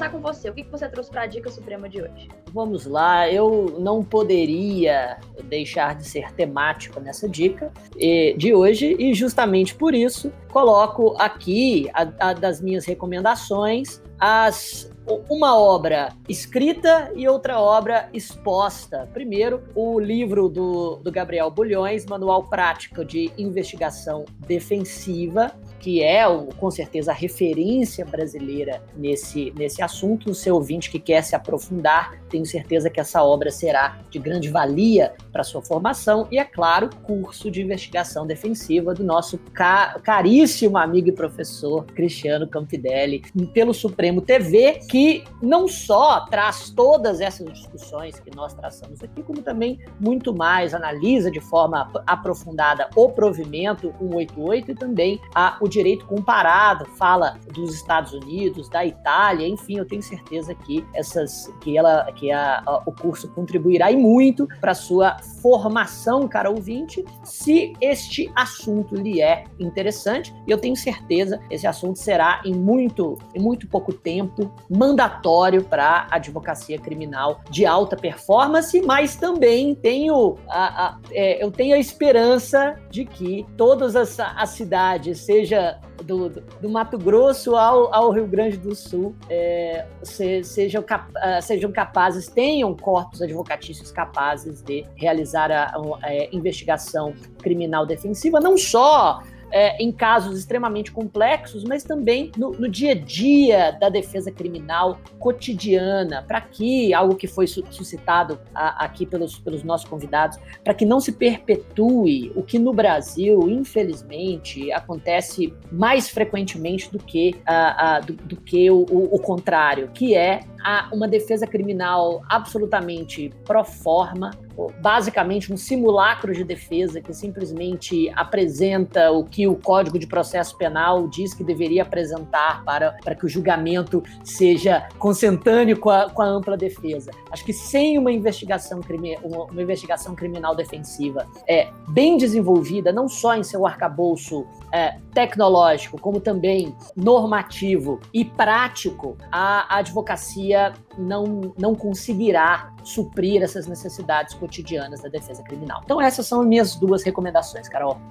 Começar com você. O que você trouxe para a dica suprema de hoje? Vamos lá, eu não poderia deixar de ser temático nessa dica de hoje e justamente por isso coloco aqui a, a das minhas recomendações as uma obra escrita e outra obra exposta. Primeiro, o livro do, do Gabriel Bulhões, Manual Prático de Investigação Defensiva, que é o, com certeza a referência brasileira nesse, nesse assunto. O seu ouvinte que quer se aprofundar, tenho certeza que essa obra será de grande valia para sua formação. E, é claro, curso de investigação defensiva do nosso ca caríssimo amigo e professor Cristiano Campidelli, pelo Supremo TV, que não só traz todas essas discussões que nós traçamos aqui, como também muito mais, analisa de forma aprofundada o provimento 188 e também a, o direito comparado, fala dos Estados Unidos, da Itália, enfim, eu tenho certeza que essas que ela que a, a, o curso contribuirá e muito para sua formação, cara ouvinte, se este assunto lhe é interessante. E eu tenho certeza esse assunto será em muito em muito pouco tempo mandatório para advocacia criminal de alta performance, mas também tenho a, a é, eu tenho a esperança de que todas as, as cidades, seja do, do, Mato Grosso ao, ao, Rio Grande do Sul é, se, sejam, cap, uh, sejam capazes, tenham corpos advocatícios capazes de realizar a, a, a investigação criminal defensiva, não só é, em casos extremamente complexos, mas também no, no, dia a dia da defesa criminal cotidiana, para que, algo que foi suscitado a, aqui pelos, pelos nossos convidados, para que não se perpetue o que no Brasil, infelizmente, acontece mais frequentemente do que, a, a, do, do, que o, o, o contrário, que é uma defesa criminal absolutamente pro forma, basicamente um simulacro de defesa que simplesmente apresenta o que o Código de Processo Penal diz que deveria apresentar para, para que o julgamento seja consentâneo com a, com a ampla defesa. Acho que sem uma investigação, crime, uma, uma investigação criminal defensiva é, bem desenvolvida, não só em seu arcabouço é, tecnológico, como também normativo e prático, a, advocacia não, não conseguirá suprir essas necessidades cotidianas da defesa criminal. Então, essas são as minhas duas recomendações, Carol.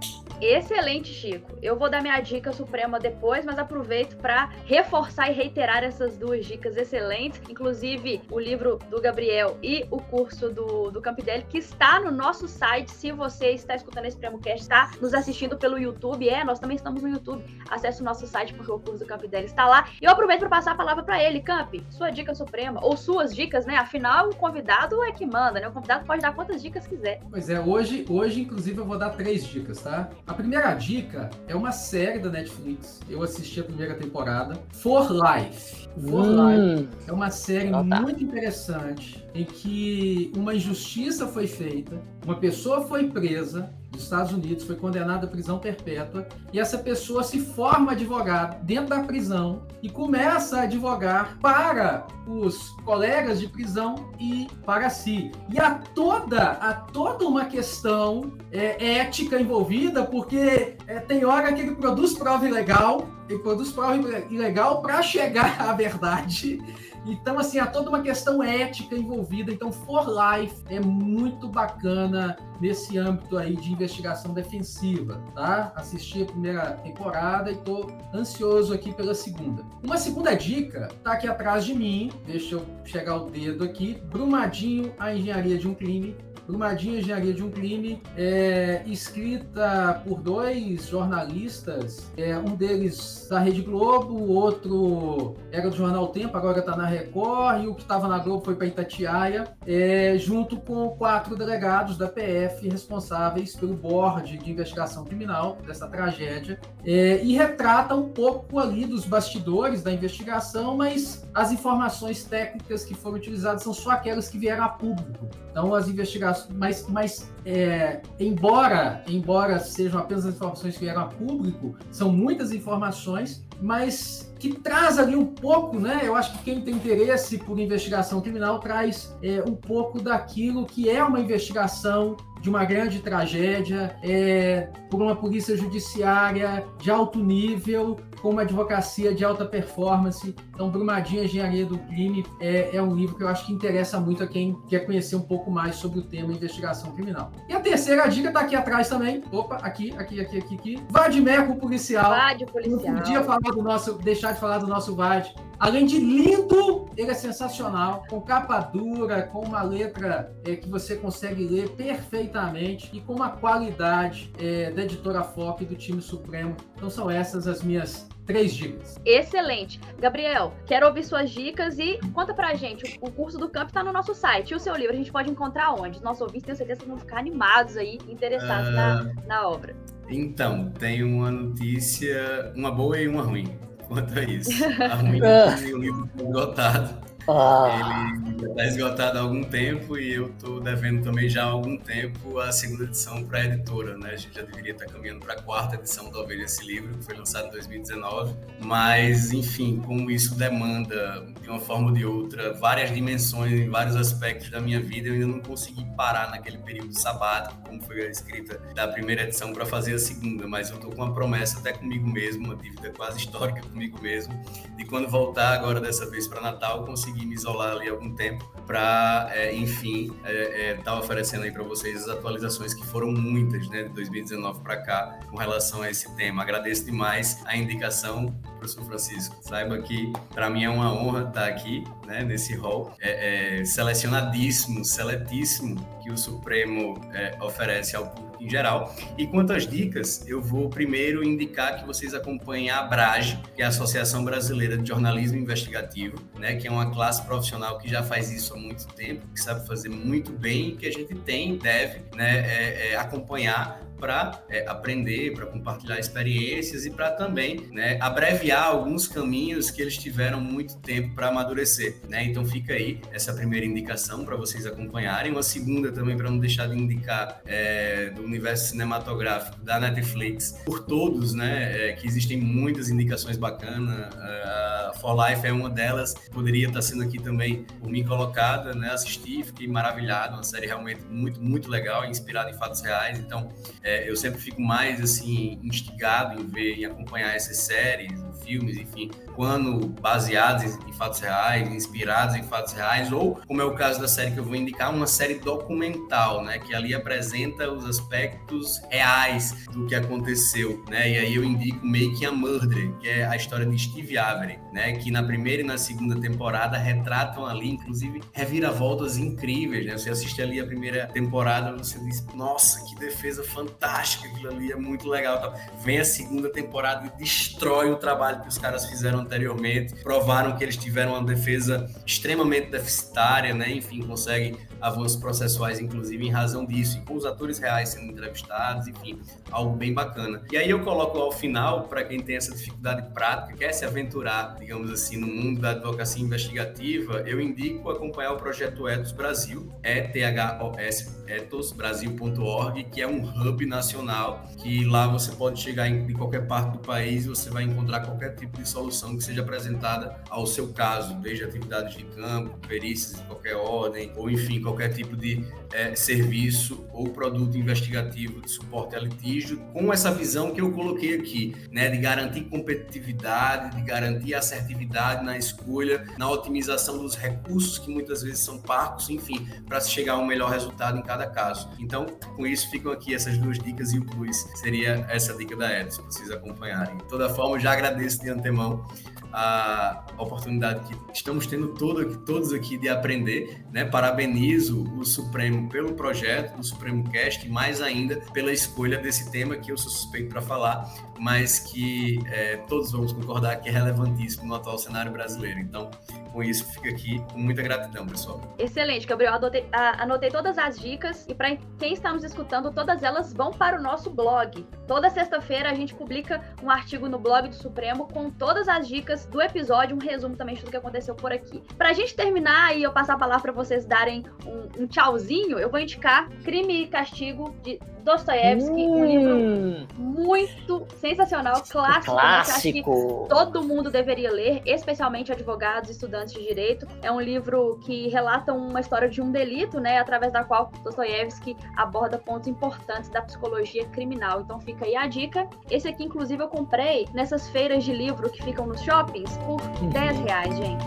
Excelente, Chico. Eu vou dar minha dica suprema depois, mas aproveito para reforçar e reiterar essas duas dicas excelentes, inclusive o livro do Gabriel e o curso do, do Campidelli, que está no nosso site. Se você está escutando esse Prêmio Cast, está nos assistindo pelo YouTube, é nós também estamos no YouTube. Acesse o nosso site, porque o curso do Camp dela está lá. E eu aproveito para passar a palavra para ele, Camp, sua dica suprema, ou suas dicas, né? Afinal, o convidado é que manda, né? O convidado pode dar quantas dicas quiser. Pois é, hoje, hoje inclusive, eu vou dar três dicas, tá? A primeira dica é uma série da Netflix. Eu assisti a primeira temporada, For Life. For hum, Life é uma série muito interessante em que uma injustiça foi feita, uma pessoa foi presa dos Estados Unidos, foi condenada à prisão perpétua, e essa pessoa se forma advogado dentro da prisão e começa a advogar para os colegas de prisão e para si. E há toda, há toda uma questão é, ética envolvida, porque é, tem hora que ele produz prova ilegal, ele produz prova ilegal para chegar à verdade. Então, assim, há toda uma questão ética envolvida. Então, For Life é muito bacana nesse âmbito aí de investigação defensiva, tá? Assisti a primeira temporada e tô ansioso aqui pela segunda. Uma segunda dica tá aqui atrás de mim, deixa eu chegar o dedo aqui, Brumadinho, a engenharia de um crime, Brumadinho, Engenharia de um Crime, é, escrita por dois jornalistas, é, um deles da Rede Globo, o outro era do Jornal Tempo, agora está na Record, e o que estava na Globo foi para Itatiaia, é, junto com quatro delegados da PF responsáveis pelo board de investigação criminal dessa tragédia, é, e retrata um pouco ali dos bastidores da investigação, mas as informações técnicas que foram utilizadas são só aquelas que vieram a público. Então, as investigações, mas, mas é, embora, embora sejam apenas as informações que vieram a público, são muitas informações, mas que traz ali um pouco, né? Eu acho que quem tem interesse por investigação criminal traz é, um pouco daquilo que é uma investigação de uma grande tragédia, é, por uma polícia judiciária de alto nível, com uma advocacia de alta performance. Então, Brumadinho, Engenharia do Crime é, é, um livro que eu acho que interessa muito a quem quer conhecer um pouco mais sobre o tema investigação criminal. E a terceira dica está aqui atrás também. Opa, aqui, aqui, aqui, aqui, aqui. Vadmeco Policial. Vade Policial. Não podia falar do nosso, deixar de falar do nosso Vade. Além de lindo, ele é sensacional, com capa dura, com uma letra é, que você consegue ler perfeitamente e com uma qualidade é, da editora Foque do time Supremo. Então são essas as minhas três dicas. Excelente. Gabriel, quero ouvir suas dicas e conta pra gente. O curso do Camp tá no nosso site. E o seu livro a gente pode encontrar onde? Nossos ouvintes tenho certeza que vão ficar animados aí, interessados uh... na, ah, na obra. Então, tem uma notícia, uma boa e uma ruim quanto a isso. A ruim é o livro esgotado. Ah. Ele está esgotado há algum tempo e eu estou devendo também já há algum tempo a segunda edição para a editora, né? A gente já deveria estar tá caminhando para a quarta edição talvez desse livro, que foi lançado em 2019. Mas, enfim, como isso demanda, de uma forma ou de outra, várias dimensões em vários aspectos da minha vida, eu ainda não consegui parar naquele período sabático, como foi a escrita da primeira edição, para fazer a segunda. Mas eu estou com uma promessa até comigo mesmo, uma dívida quase histórica comigo mesmo, de quando voltar agora dessa vez para Natal, conseguir conseguir me isolar ali algum tempo para, é, enfim, estar é, é, tá oferecendo aí para vocês as atualizações que foram muitas, né, de 2019 para cá, com relação a esse tema. Agradeço demais a indicação, professor Francisco. Saiba que para mim é uma honra estar aqui, né, nesse rol é, é selecionadíssimo, seletíssimo que o Supremo é, oferece ao público em geral. E quanto às dicas, eu vou primeiro indicar que vocês acompanhem a ABRAGE, que é a Associação Brasileira de Jornalismo Investigativo, né, que é uma classe profissional que já faz isso há muito tempo, que sabe fazer muito bem, que a gente tem, deve né, é, é, acompanhar para é, aprender, para compartilhar experiências e para também né, abreviar alguns caminhos que eles tiveram muito tempo para amadurecer. Né? Então fica aí essa primeira indicação para vocês acompanharem. Uma segunda também para não deixar de indicar é, do universo cinematográfico da Netflix por todos, né? É, que existem muitas indicações bacanas. Uh, For Life é uma delas. Poderia estar sendo aqui também por mim colocada, né? Assisti, fiquei maravilhado. Uma série realmente muito, muito legal, inspirada em fatos reais. Então, é, é, eu sempre fico mais assim instigado em ver, em acompanhar essas séries, filmes, enfim, quando baseados em fatos reais, inspirados em fatos reais, ou como é o caso da série que eu vou indicar, uma série documental, né, que ali apresenta os aspectos reais do que aconteceu, né? E aí eu indico Making a Murder, que é a história de Steve Avery, né? que na primeira e na segunda temporada retratam ali, inclusive, reviravoltas incríveis, né? Você assiste ali a primeira temporada, você diz, nossa, que defesa fantástica, aquilo ali é muito legal. Tal. Vem a segunda temporada e destrói o trabalho que os caras fizeram anteriormente, provaram que eles tiveram uma defesa extremamente deficitária, né? Enfim, conseguem avanços processuais, inclusive, em razão disso, e com os atores reais sendo entrevistados, enfim, algo bem bacana. E aí eu coloco ao final, para quem tem essa dificuldade prática, quer se aventurar, digamos assim, no mundo da advocacia investigativa, eu indico acompanhar o projeto Ethos Brasil, E-T-H-O-S, ethosbrasil.org, que é um hub nacional, que lá você pode chegar em, em qualquer parte do país e você vai encontrar qualquer tipo de solução que seja apresentada ao seu caso, desde atividades de campo, perícias de qualquer ordem, ou enfim, qualquer tipo de é, serviço ou produto investigativo de suporte a litígio, com essa visão que eu coloquei aqui, né, de garantir competitividade, de garantir assertividade na escolha, na otimização dos recursos que muitas vezes são parcos, enfim, para se chegar a um melhor resultado em cada caso. Então, com isso ficam aqui essas duas dicas e o plus seria essa dica da Edson, para vocês acompanharem. De toda forma, já agradeço de antemão a oportunidade que estamos tendo todo, todos aqui de aprender. Né? Parabenizo o Supremo pelo projeto do Supremo Cast e mais ainda pela escolha desse tema que eu sou suspeito para falar, mas que é, todos vamos concordar que é relevantíssimo no atual cenário brasileiro. Então, com isso, fica aqui com muita gratidão, pessoal. Excelente, Gabriel. Anotei, anotei todas as dicas e para quem está nos escutando, todas elas vão para o nosso blog. Toda sexta-feira a gente publica um artigo no blog do Supremo com todas as dicas do episódio, um resumo também de tudo que aconteceu por aqui. Pra gente terminar e eu passar a palavra para vocês darem um, um, tchauzinho, eu vou indicar Crime e Castigo de Dostoiévski, hum. um livro muito sensacional, clássico. Clássico. todo mundo deveria ler, especialmente advogados e estudantes de direito. É um livro que relata uma história de um delito, né, através da qual Dostoiévski aborda pontos importantes da psicologia criminal. Então fica aí a dica. Esse aqui, inclusive, eu comprei nessas feiras de livro que ficam nos shoppings por 10 reais, gente.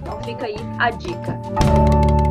Então fica aí a dica.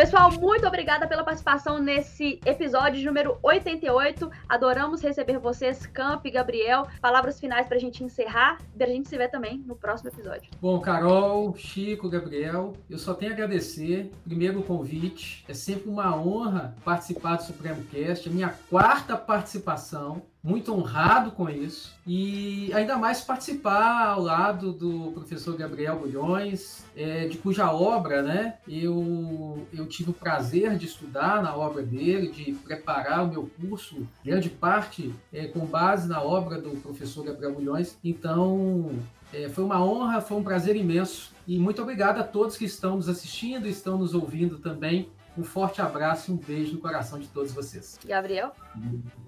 Pessoal, muito obrigada pela participação nesse episódio número 88. Adoramos receber vocês, Camp e Gabriel. Palavras finais para a gente encerrar e a gente se ver também no próximo episódio. Bom, Carol, Chico, Gabriel, eu só tenho a agradecer. Primeiro o convite. É sempre uma honra participar do Supremo Cast. É minha quarta participação muito honrado com isso e ainda mais participar ao lado do professor Gabriel Bulhões, é, de cuja obra né, eu, eu tive o prazer de estudar na obra dele, de preparar o meu curso, grande parte é, com base na obra do professor Gabriel Bulhões. Então, é, foi uma honra, foi um prazer imenso e muito obrigado a todos que estão nos assistindo e estão nos ouvindo também. Um forte abraço e um beijo no coração de todos vocês. Gabriel?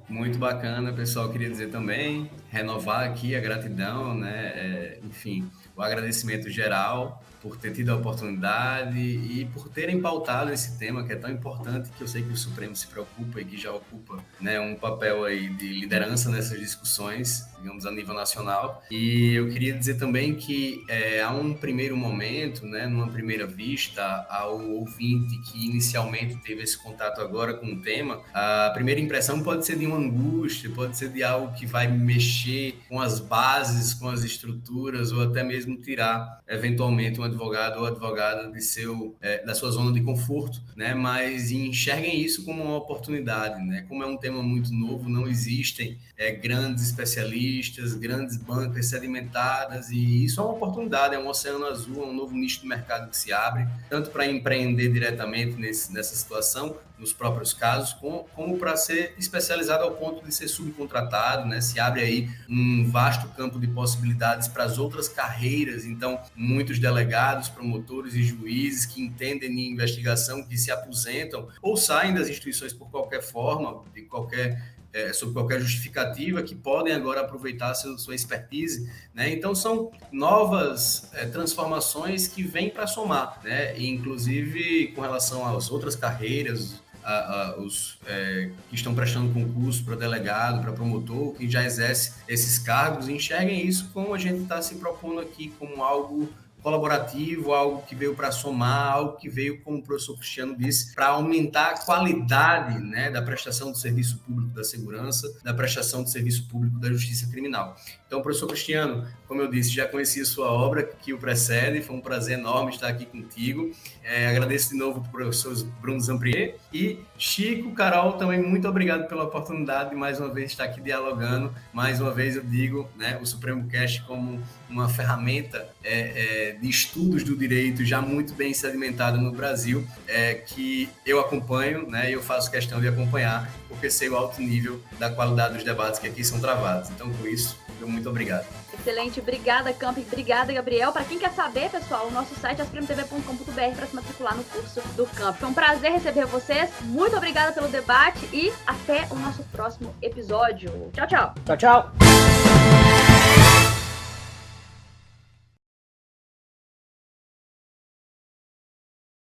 Muito bacana, pessoal. Queria dizer também, renovar aqui a gratidão, né? É, enfim, o agradecimento geral por ter tido a oportunidade e por terem pautado esse tema que é tão importante que eu sei que o Supremo se preocupa e que já ocupa né, um papel aí de liderança nessas discussões, digamos, a nível nacional. E eu queria dizer também que é, há um primeiro momento, né, numa primeira vista, ao ouvinte que inicialmente teve esse contato agora com o tema, a primeira impressão pode ser de uma angústia, pode ser de algo que vai mexer com as bases, com as estruturas, ou até mesmo tirar, eventualmente, uma advogado ou advogada de seu, é, da sua zona de conforto, né? Mas enxerguem isso como uma oportunidade, né? Como é um tema muito novo, não existem é, grandes especialistas, grandes bancas sedimentadas e isso é uma oportunidade, é um oceano azul, é um novo nicho de mercado que se abre, tanto para empreender diretamente nesse, nessa situação, nos próprios casos, como, como para ser especializado ao ponto de ser subcontratado, né? Se abre aí um vasto campo de possibilidades para as outras carreiras. Então, muitos delegados, promotores e juízes que entendem em investigação, que se aposentam ou saem das instituições por qualquer forma, de qualquer é, sob qualquer justificativa, que podem agora aproveitar seu, sua expertise. Né? Então, são novas é, transformações que vêm para somar, né? E, inclusive com relação às outras carreiras, a, a, os é, que estão prestando concurso para delegado, para promotor, que já exerce esses cargos, enxerguem isso como a gente está se propondo aqui, como algo colaborativo, algo que veio para somar, algo que veio, como o professor Cristiano disse, para aumentar a qualidade né, da prestação do serviço público da segurança, da prestação do serviço público da justiça criminal. Então, professor Cristiano, como eu disse, já conheci sua obra que o precede, foi um prazer enorme estar aqui contigo. É, agradeço de novo para o professor Bruno Zamprier e Chico, Carol, também muito obrigado pela oportunidade de mais uma vez estar aqui dialogando. Mais uma vez eu digo, né, o Supremo Cast como uma ferramenta é, é, de estudos do direito já muito bem sedimentada no Brasil, é, que eu acompanho, né, e eu faço questão de acompanhar, porque sei o alto nível da qualidade dos debates que aqui são travados. Então, por isso, muito obrigado. Excelente, obrigada, Camp, obrigada, Gabriel. Para quem quer saber, pessoal, o nosso site é aspremtv.com.br para se matricular no curso do Camp. Foi um prazer receber vocês. Muito obrigada pelo debate e até o nosso próximo episódio. Tchau, tchau. Tchau, tchau.